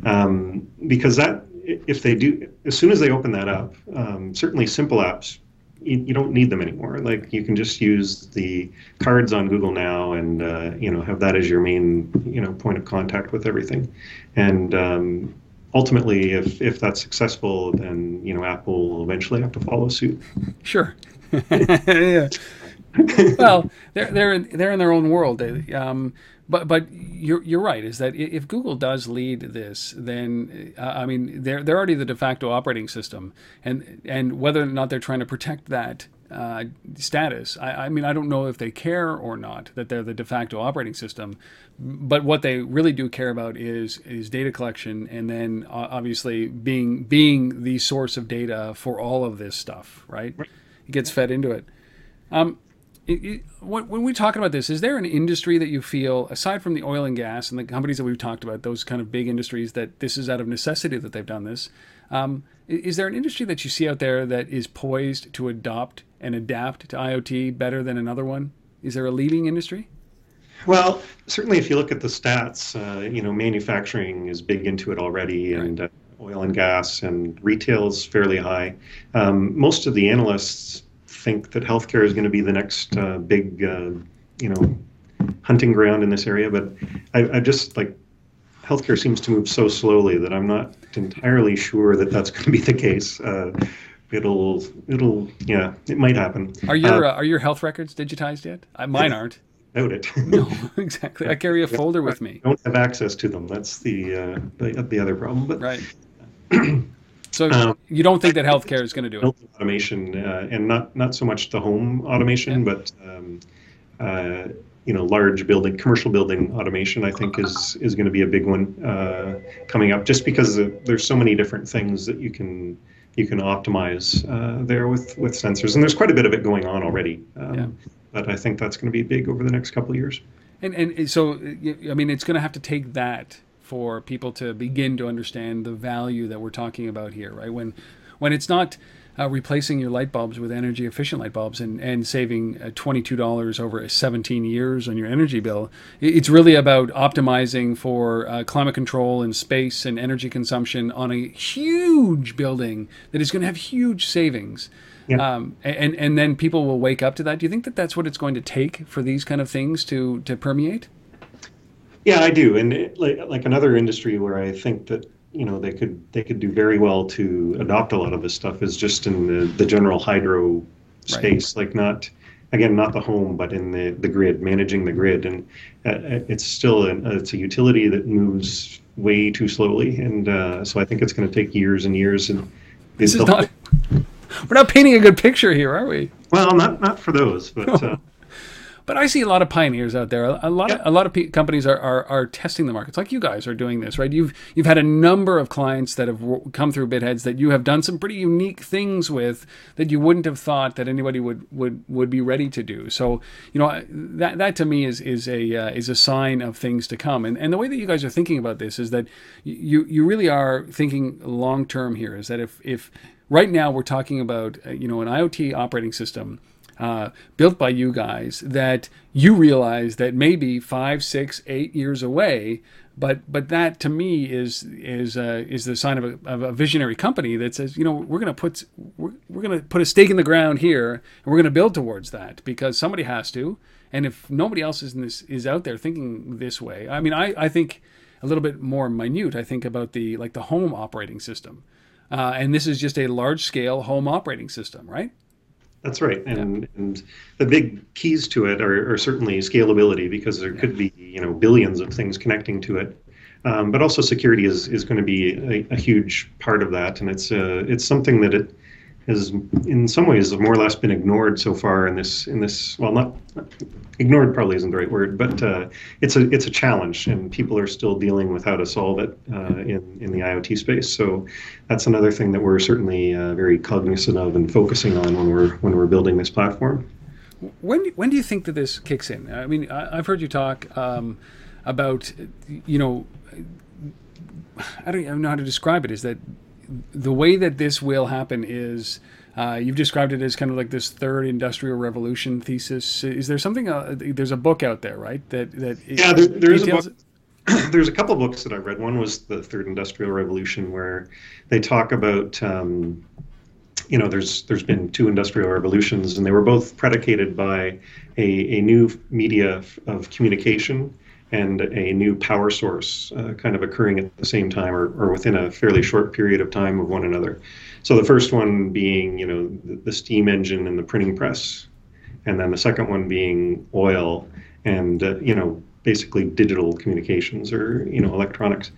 [SPEAKER 2] Um, because that, if they do, as soon as they open that up, um, certainly simple apps, you, you, don't need them anymore. Like you can just use the cards on Google Now, and uh, you know have that as your main you know point of contact with everything, and um, ultimately, if if that's successful, then you know Apple will eventually have to follow suit.
[SPEAKER 1] Sure. <laughs> <laughs> yeah. well, they're they're in, they're in their own world. Um, but but you're you're right. Is that if Google does lead this, then uh, I mean they're they're already the de facto operating system, and and whether or not they're trying to protect that uh, status. I, I, mean, I don't know if they care or not that they're the de facto operating system, but what they really do care about is is data collection, and then uh, obviously being being the source of data for all of this stuff. Right? It gets fed into it. Um, it, it, when we talk about this, is there an industry that you feel, aside from the oil and gas and the companies that we've talked about, those kind of big industries, that this is out of necessity that they've done this? Um, is there an industry that you see out there that is poised to adopt and adapt to IoT better than another one? Is there a leading industry?
[SPEAKER 2] Well, certainly, if you look at the stats, uh, you know, manufacturing is big into it already, right. and uh, oil and gas and retail is fairly high. Um, most of the analysts think that healthcare is going to be the next uh, big, uh, you know, hunting ground in this area. But I, I just like healthcare seems to move so slowly that I'm not entirely sure that that's <laughs> going to be the case. Uh, it'll, it'll, yeah, it might happen.
[SPEAKER 1] Are your uh, uh, are your health records digitized yet? Uh, mine aren't.
[SPEAKER 2] Doubt it. <laughs>
[SPEAKER 1] no, <laughs> exactly. I carry a folder with me.
[SPEAKER 2] I don't have access to them. That's the the, the other problem. But
[SPEAKER 1] right. <clears throat> So um, you don't think that healthcare is going to do it?
[SPEAKER 2] Automation, uh, and not not so much the home automation, yeah. but um, uh, you know, large building, commercial building automation. I think is is going to be a big one uh, coming up, just because there's so many different things that you can you can optimize uh, there with with sensors, and there's quite a bit of it going on already. Um, yeah. But I think that's going to be big over the next couple of years.
[SPEAKER 1] And and so I mean, it's going to have to take that for people to begin to understand the value that we're talking about here, right? When when it's not uh, replacing your light bulbs with energy efficient light bulbs and, and saving uh, $22 over 17 years on your energy bill. It's really about optimizing for uh, climate control and space and energy consumption on a huge building that is going to have huge savings. Yeah. Um, and, and then people will wake up to that. Do you think that that's what it's going to take for these kind of things to, to permeate?
[SPEAKER 2] Yeah, I do, and it, like like another industry where I think that you know they could they could do very well to adopt a lot of this stuff is just in the, the general hydro space, right. like not again not the home but in the, the grid managing the grid. And uh, it's still an, it's a utility that moves way too slowly. And uh, so i think it's going to take years and years. And
[SPEAKER 1] this is not we're not painting a good picture here are we?
[SPEAKER 2] Well not not for those but uh,
[SPEAKER 1] but I see a lot of pioneers out there. A lot, of, a lot of p- companies are, are, are testing the markets, like you guys are doing this, right? You've you've had a number of clients that have w- come through BitHeads that you have done some pretty unique things with that you wouldn't have thought that anybody would would, would be ready to do. So you know that that to me is is a uh, is a sign of things to come. And and the way that you guys are thinking about this is that you you really are thinking long term here. Is that if if right now we're talking about uh, you know an IoT operating system uh, built by you guys that you realize that maybe five, six, eight years away. But but that to me is is uh, is the sign of a, of a visionary company that says you know we're going to put we're, we're going to put a stake in the ground here and we're going to build towards that because somebody has to and if nobody else is this is out there thinking this way I mean I, I think a little bit more minute I think about the like the home operating system uh, and this is just a large scale home operating system right
[SPEAKER 2] that's right, and yeah. and the big keys to it are, are certainly scalability because there yeah. could be you know billions of things connecting to it, um, but also security is is going to be a, a, huge part of that, and it's uh, it's something that it has in some ways more or less been ignored so far in this in this well not ignored probably isn't the right word but uh, it's a it's a challenge and people are still dealing with how to solve it uh, in in the IoT space. So that's another thing that we're certainly uh, very cognizant of and focusing on when we're when we're building this platform.
[SPEAKER 1] When when do you think that this kicks in? I mean I, have heard you talk um, about you know I don't even know how to describe it is that the way that this will happen is Uh, you've described it as kind of like this third industrial revolution thesis. Is there something? Uh, there's a book out there, right? That that
[SPEAKER 2] yeah, there, there is a book. <clears throat> there's a couple books that I read. One was the Third Industrial Revolution, where they talk about um, you know there's there's been two industrial revolutions, and they were both predicated by a, a new media of communication and a new power source uh, kind of occurring at the same time or, or within a fairly short period of time of one another. So the first one being, you know, the, the steam engine and the printing press, and then the second one being oil and, uh, you know, basically digital communications or, you know, electronics.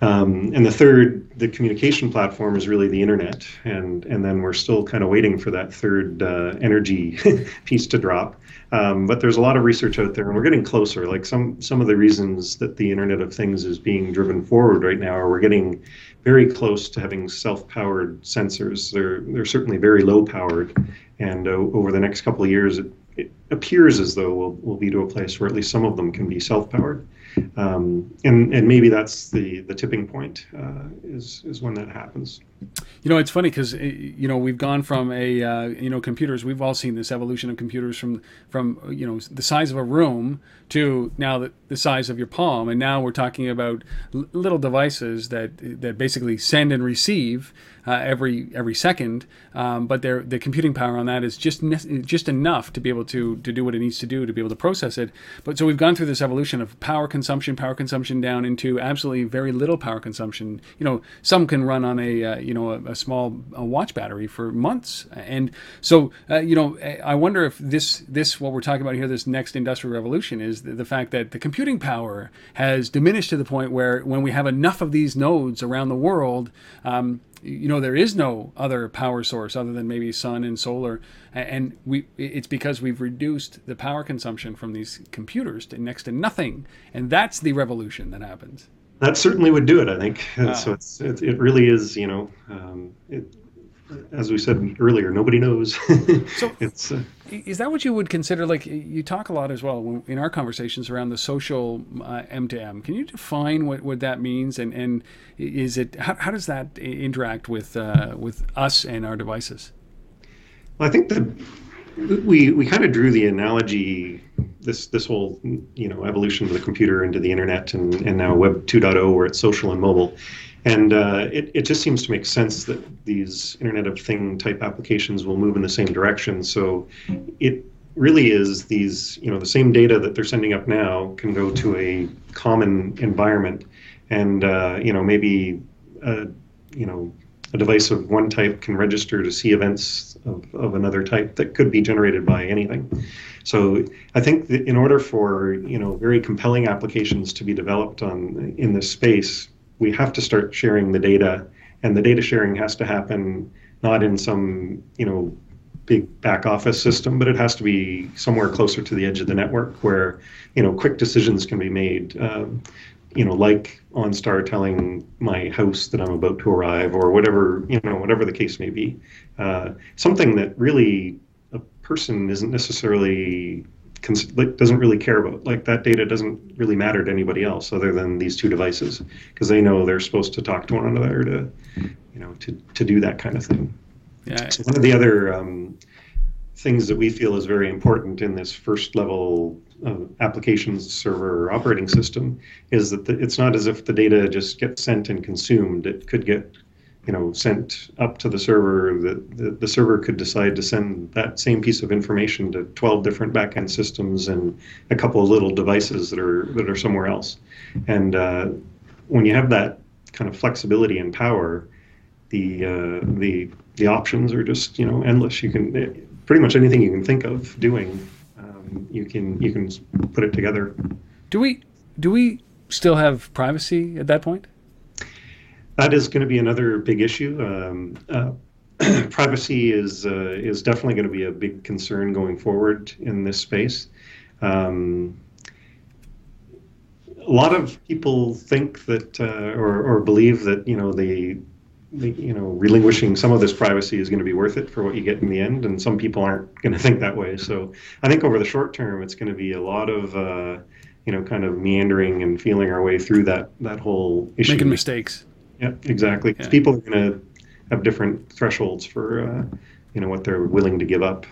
[SPEAKER 2] Um, and the third, the communication platform is really the internet, and and then we're still kind of waiting for that third uh, energy <laughs> piece to drop. Um, but there's a lot of research out there, and we're getting closer. Like some some of the reasons that the Internet of Things is being driven forward right now are we're getting very close to having self-powered sensors. They're they're certainly very low-powered, and uh, over the next couple of years, it, it appears as though we'll, we'll be to a place where at least some of them can be self-powered um, and and maybe that's the the tipping point uh, is is when that happens.
[SPEAKER 1] You know, it's funny because eh, you know we've gone from a uh, you know computers. We've all seen this evolution of computers from from you know the size of a room to now the, the size of your palm, and now we're talking about l- little devices that that basically send and receive uh, every every second. Um, but the computing power on that is just ne- just enough to be able to to do what it needs to do to be able to process it. But so we've gone through this evolution of power consumption, power consumption down into absolutely very little power consumption. You know, some can run on a uh, you know a, a small a watch battery for months, and so uh, you know I wonder if this this what we're talking about here, this next industrial revolution, is the, the fact that the computing power has diminished to the point where when we have enough of these nodes around the world. Um, you know there is no other power source other than maybe sun and solar. And we it's because we've reduced the power consumption from these computers to next to nothing. And that's the revolution that happens
[SPEAKER 2] that certainly would do it i think so it's it, it, really is you know um, it, as we said earlier, nobody knows. <laughs>
[SPEAKER 1] so, it's, uh, is that what you would consider? Like you talk a lot as well in our conversations around the social uh, M2M. Can you define what, what that means, and, and is it how, how does that interact with uh, with us and our devices?
[SPEAKER 2] Well, I think that we we kind of drew the analogy this this whole you know evolution of the computer into the internet and, and now web 2.0 where it's social and mobile. And uh, it, it just seems to make sense that these internet of thing type applications will move in the same direction. So it really is these you know the same data that they're sending up now can go to a common environment. And uh, you know maybe uh, you know a device of one type can register to see events of, of another type that could be generated by anything. So I think that in order for you know very compelling applications to be developed on in this space, we have to start sharing the data, and the data sharing has to happen not in some you know big back office system, but it has to be somewhere closer to the edge of the network where you know quick decisions can be made. Um, you know, like OnStar telling my house that I'm about to arrive, or whatever you know, whatever the case may be. Uh, something that really person isn't necessarily cons- doesn't really care about. Like that data doesn't really matter to anybody else other than these two devices, because they know they're supposed to talk to one another to, you know, to to do that kind of thing. Yeah. So one of the other um, things that we feel is very important in this first level of applications server operating system is that the, it's not as if the data just gets sent and consumed. It could get you know sent up to the server the, the, the, server could decide to send that same piece of information to 12 different backend systems and a couple of little devices that are that are somewhere else and uh, when you have that kind of flexibility and power the uh, the the options are just you know endless you can pretty much anything you can think of doing, um, you can you can put it together.
[SPEAKER 1] Do we do we still have privacy at that point?
[SPEAKER 2] That is going to be another big issue. Um, uh, <clears throat> privacy is uh, is definitely going to be a big concern going forward in this space. Um, a lot of people think that uh, or, or believe that you know the you know relinquishing some of this privacy is going to be worth it for what you get in the end and some people aren't going <laughs> to think that way so i think over the short term it's going to be a lot of uh, you know kind of meandering and feeling our way through that that whole issue
[SPEAKER 1] making mistakes
[SPEAKER 2] yeah exactly yeah. people are going to have different thresholds for uh, you know what they're willing to give up.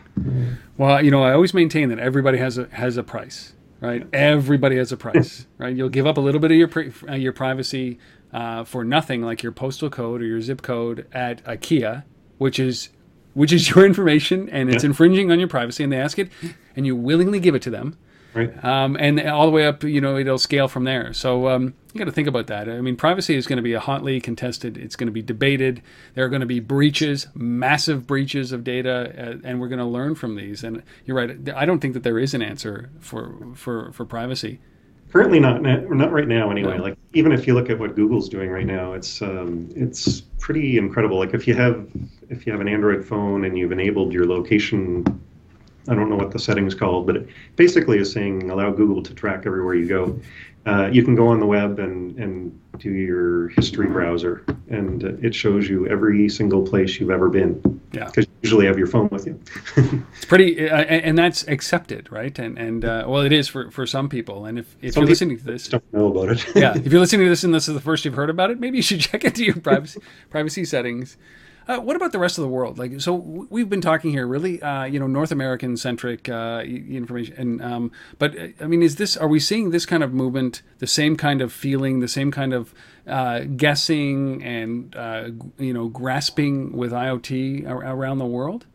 [SPEAKER 1] Well, you know, I always maintain that everybody has a has a price, right? Everybody has a price, <laughs> right? You'll give up a little bit of your pri- uh, your privacy uh, for nothing, like your postal code or your zip code at IKEA, which is which is <laughs> your information and it's
[SPEAKER 2] Yeah.
[SPEAKER 1] infringing on your privacy, and they ask it, and you willingly give it to them.
[SPEAKER 2] Right.
[SPEAKER 1] um, and all the way up, you know, it'll scale from there. So um, you got to think about that. I mean, privacy is going to be a hotly contested. It's going to be debated. There are going to be breaches, massive breaches of data, uh, and we're going to learn from these. And you're right. I don't think that there is an answer for for for privacy.
[SPEAKER 2] Currently, not not right now. Anyway,
[SPEAKER 1] No.
[SPEAKER 2] like even if you look at what Google's doing right now, it's um, it's pretty incredible. Like if you have if you have an Android phone and you've enabled your location, I don't know what the settings called, but it basically is saying allow Google to track everywhere you go. Uh, you can go on the web and and do your history browser, and uh, it shows you every single place you've ever been.
[SPEAKER 1] Yeah.
[SPEAKER 2] Because you usually have your phone with you. <laughs>
[SPEAKER 1] It's pretty, uh, and, and that's accepted, right? And and uh, well, it is for for some people. And if if
[SPEAKER 2] Some
[SPEAKER 1] you're listening to this,
[SPEAKER 2] don't know about it.
[SPEAKER 1] yeah, if you're <laughs> listening to this and this is the first you've heard about it, maybe you should check into your privacy privacy settings. Uh, what about the rest of the world? Like, so we've been talking here, really, uh, you know, North American centric uh, information, and um, but uh, I mean, is this? Are we seeing this kind of movement, the same kind of feeling, the same kind of uh, guessing and uh, you know, grasping with IoT ar- around the world?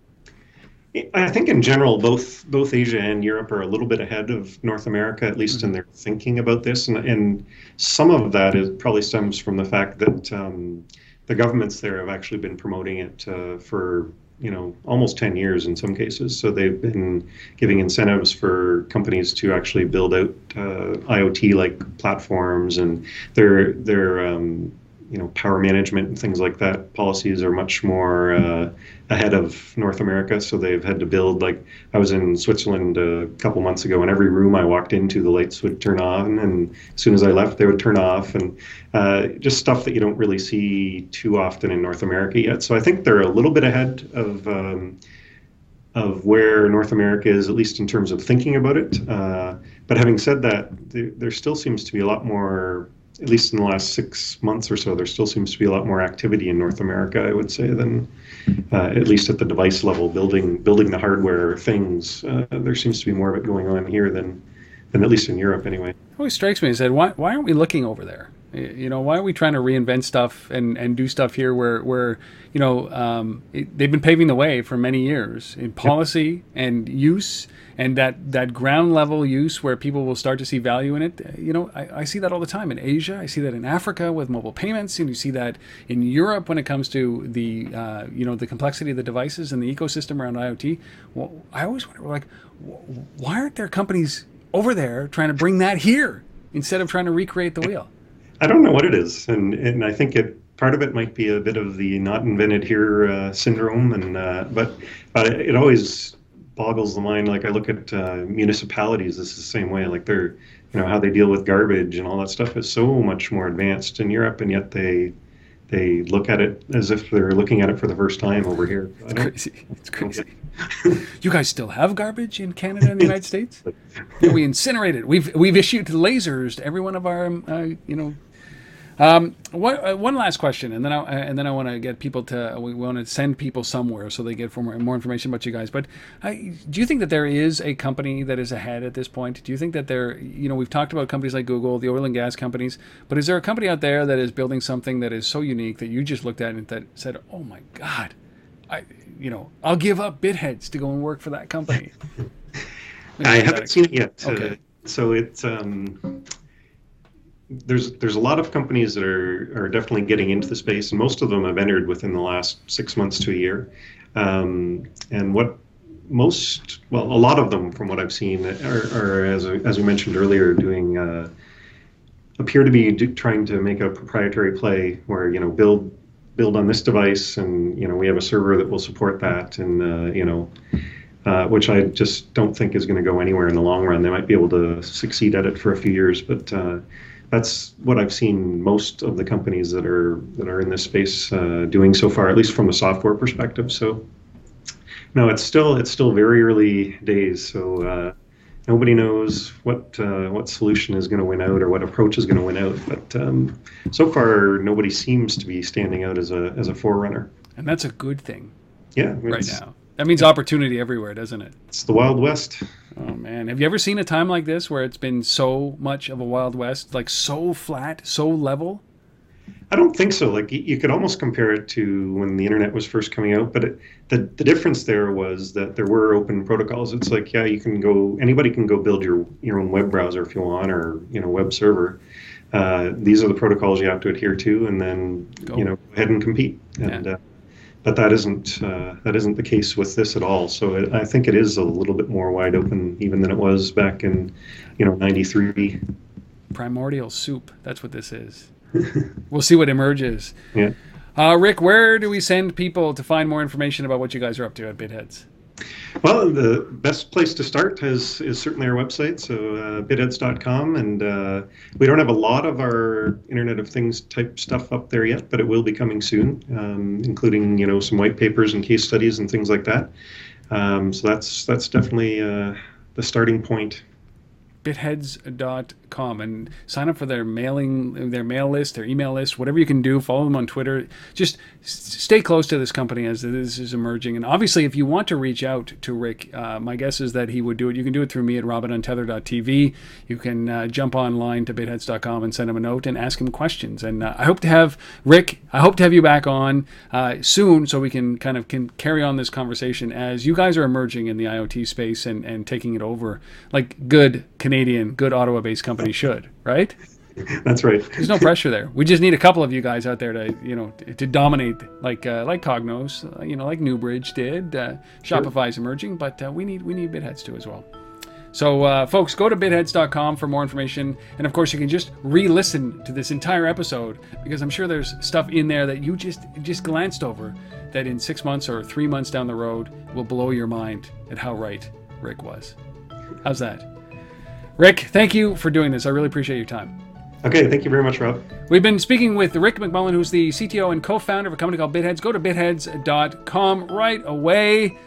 [SPEAKER 2] I think in general, both both Asia and Europe are a little bit ahead of North America, at least in their thinking about this, and, and some of that is probably stems from the fact that um, the governments there have actually been promoting it uh, for you know almost 10 years in some cases. So they've been giving incentives for companies to actually build out uh, IoT-like platforms, and their their um, you know power management and things like that policies are much more uh, ahead of North America. So they've had to build like I was in Switzerland a couple months ago, and every room I walked into, the lights would turn on, and as soon as I left, they would turn off, and uh, just stuff that you don't really see too often in North America yet. So I think they're a little bit ahead of. Um, of where North America is, at least in terms of thinking about it. Uh, but having said that, there, there still seems to be a lot more, at least in the last six months or so, there still seems to be a lot more activity in North America, I would say, than uh, at least at the device level, building building the hardware things. Uh, there seems to be more of it going on here than, than at least in Europe, anyway.
[SPEAKER 1] It always strikes me and said, why, why aren't we looking over there? You know, why are we trying to reinvent stuff and, and do stuff here where, where you know, um, it, they've been paving the way for many years in policy and use and that, that ground level use where people will start to see value in it. You know, I, I see that all the time in Asia. I see that in Africa with mobile payments, and you see that in Europe when it comes to the, uh, you know, the complexity of the devices and the ecosystem around IoT. Well, I always wonder, like, why aren't there companies over there trying to bring that here instead of trying to recreate the wheel?
[SPEAKER 2] I don't know what it is, and and I think it part of it might be a bit of the not invented here uh, syndrome, and uh, but but it always boggles the mind. Like I look at uh, municipalities, this is the same way. Like they're you know how they deal with garbage and all that stuff is so much more advanced in Europe, and yet they they look at it as if they're looking at it for the first time over here. It's
[SPEAKER 1] Crazy. It's crazy. <laughs> you guys still have garbage in Canada and the United States? <laughs> Yeah, we incinerate it. We've we've issued lasers to every one of our um, uh, you know. Um, what, uh, one last question, and then I uh, and then I want to get people to we want to send people somewhere so they get for more, more information about you guys. But uh, do you think that there is a company that is ahead at this point? Do you think that there, you know, we've talked about companies like Google, the oil and gas companies, but is there a company out there that is building something that is so unique that you just looked at and that said, "Oh my God, I, you know, I'll give up Bitheads to go and work for that company." <laughs>
[SPEAKER 2] I haven't seen it yet. Uh, so it's um, there's there's a lot of companies that are are definitely getting into the space, and most of them have entered within the last six months to a year. Um, and what most well, a lot of them, from what I've seen, are, are as as we mentioned earlier, doing. Uh, appear to be do, trying to make a proprietary play where you know build build on this device and you know we have a server that will support that and uh, you know uh, which I just don't think is going to go anywhere in the long run. They might be able to succeed at it for a few years, but uh, that's what I've seen most of the companies that are that are in this space uh, doing so far, at least from a software perspective. So no, it's still it's still very early days. So uh, nobody knows what uh, what solution is going to win out or what approach is going to win out. But um, so far, nobody seems to be standing out as a as a forerunner.
[SPEAKER 1] and that's a good thing
[SPEAKER 2] Yeah,
[SPEAKER 1] right now. That means opportunity everywhere, doesn't it?
[SPEAKER 2] it's the Wild West.
[SPEAKER 1] Oh man, have you ever seen a time like this where it's been so much of a wild west, like so flat, so level?
[SPEAKER 2] I don't think so. Like you could almost compare it to when the internet was first coming out, but it, the the difference there was that there were open protocols. It's like yeah, you can go anybody can go build your your own web browser if you want, or you know web server. Uh, these are the protocols you have to adhere to, and then
[SPEAKER 1] Go.
[SPEAKER 2] you know go ahead and compete. And uh, but that isn't uh, that isn't the case with this at all. So it, I think it is a little bit more wide open even than it was back in you know '93.
[SPEAKER 1] Primordial soup. That's what this is. <laughs> we'll see what emerges.
[SPEAKER 2] Yeah.
[SPEAKER 1] Uh, Rick, where do we send people to find more information about what you guys are up to at Bitheads?
[SPEAKER 2] Well, the best place to start is, is certainly our website, so uh. And uh, we don't have a lot of our Internet of Things type stuff up there yet, but it will be coming soon, um, including you know some white papers and case studies and things like that. Um, so that's that's definitely uh, the starting point.
[SPEAKER 1] bitheads.com and sign up for their mailing their mail list their email list whatever you can do. Follow them on twitter. Just stay close to this company as this is emerging. And obviously if you want to reach out to rick uh, my guess is that he would do it. You can do it through me at robinuntether.tv you can uh, jump online to bitheads.com and send him a note and ask him questions. And uh, i hope to have rick i hope to have you back on uh, soon so we can kind of can carry on this conversation as you guys are emerging in the iot space and, and taking it over. Like good Canadian, good Ottawa based company should, right?
[SPEAKER 2] That's right.
[SPEAKER 1] There's no pressure there. We just need a couple of you guys out there to, you know, to dominate, like uh, like Cognos, uh, you know, like Newbridge did. Uh, Shopify's emerging, but uh, we need we need Bitheads too as well. So, uh, folks, go to bitheads.com for more information, and of course, you can just re-listen to this entire episode because I'm sure there's stuff in there that you just just glanced over that in six months or three months down the road will blow your mind at how right Rick was. How's that? Rick, thank you for doing this. I really appreciate your time.
[SPEAKER 2] Okay, thank you very much, Rob.
[SPEAKER 1] We've been speaking with Rick McMullen, who's the CTO and co founder of a company called BitHeads. Go to bitheads.com right away.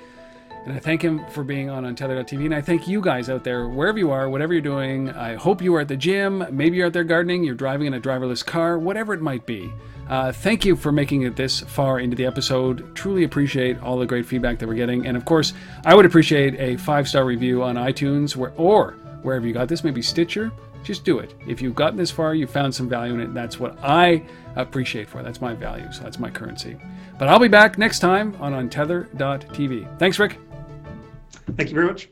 [SPEAKER 1] And I thank him for being on Untether.tv. And I thank you guys out there, wherever you are, whatever you're doing. I hope you are at the gym. Maybe you're out there gardening, you're driving in a driverless car, whatever it might be. Uh, thank you for making it this far into the episode. Truly appreciate all the great feedback that we're getting. And of course, I would appreciate a five star review on iTunes where, or wherever you got this, maybe Stitcher. Just do it. If you've gotten this far, you found some value in it. That's what I appreciate for. That's my value. So that's my currency. But I'll be back next time on Untether.tv. Thanks, Rick.
[SPEAKER 2] Thank you very much.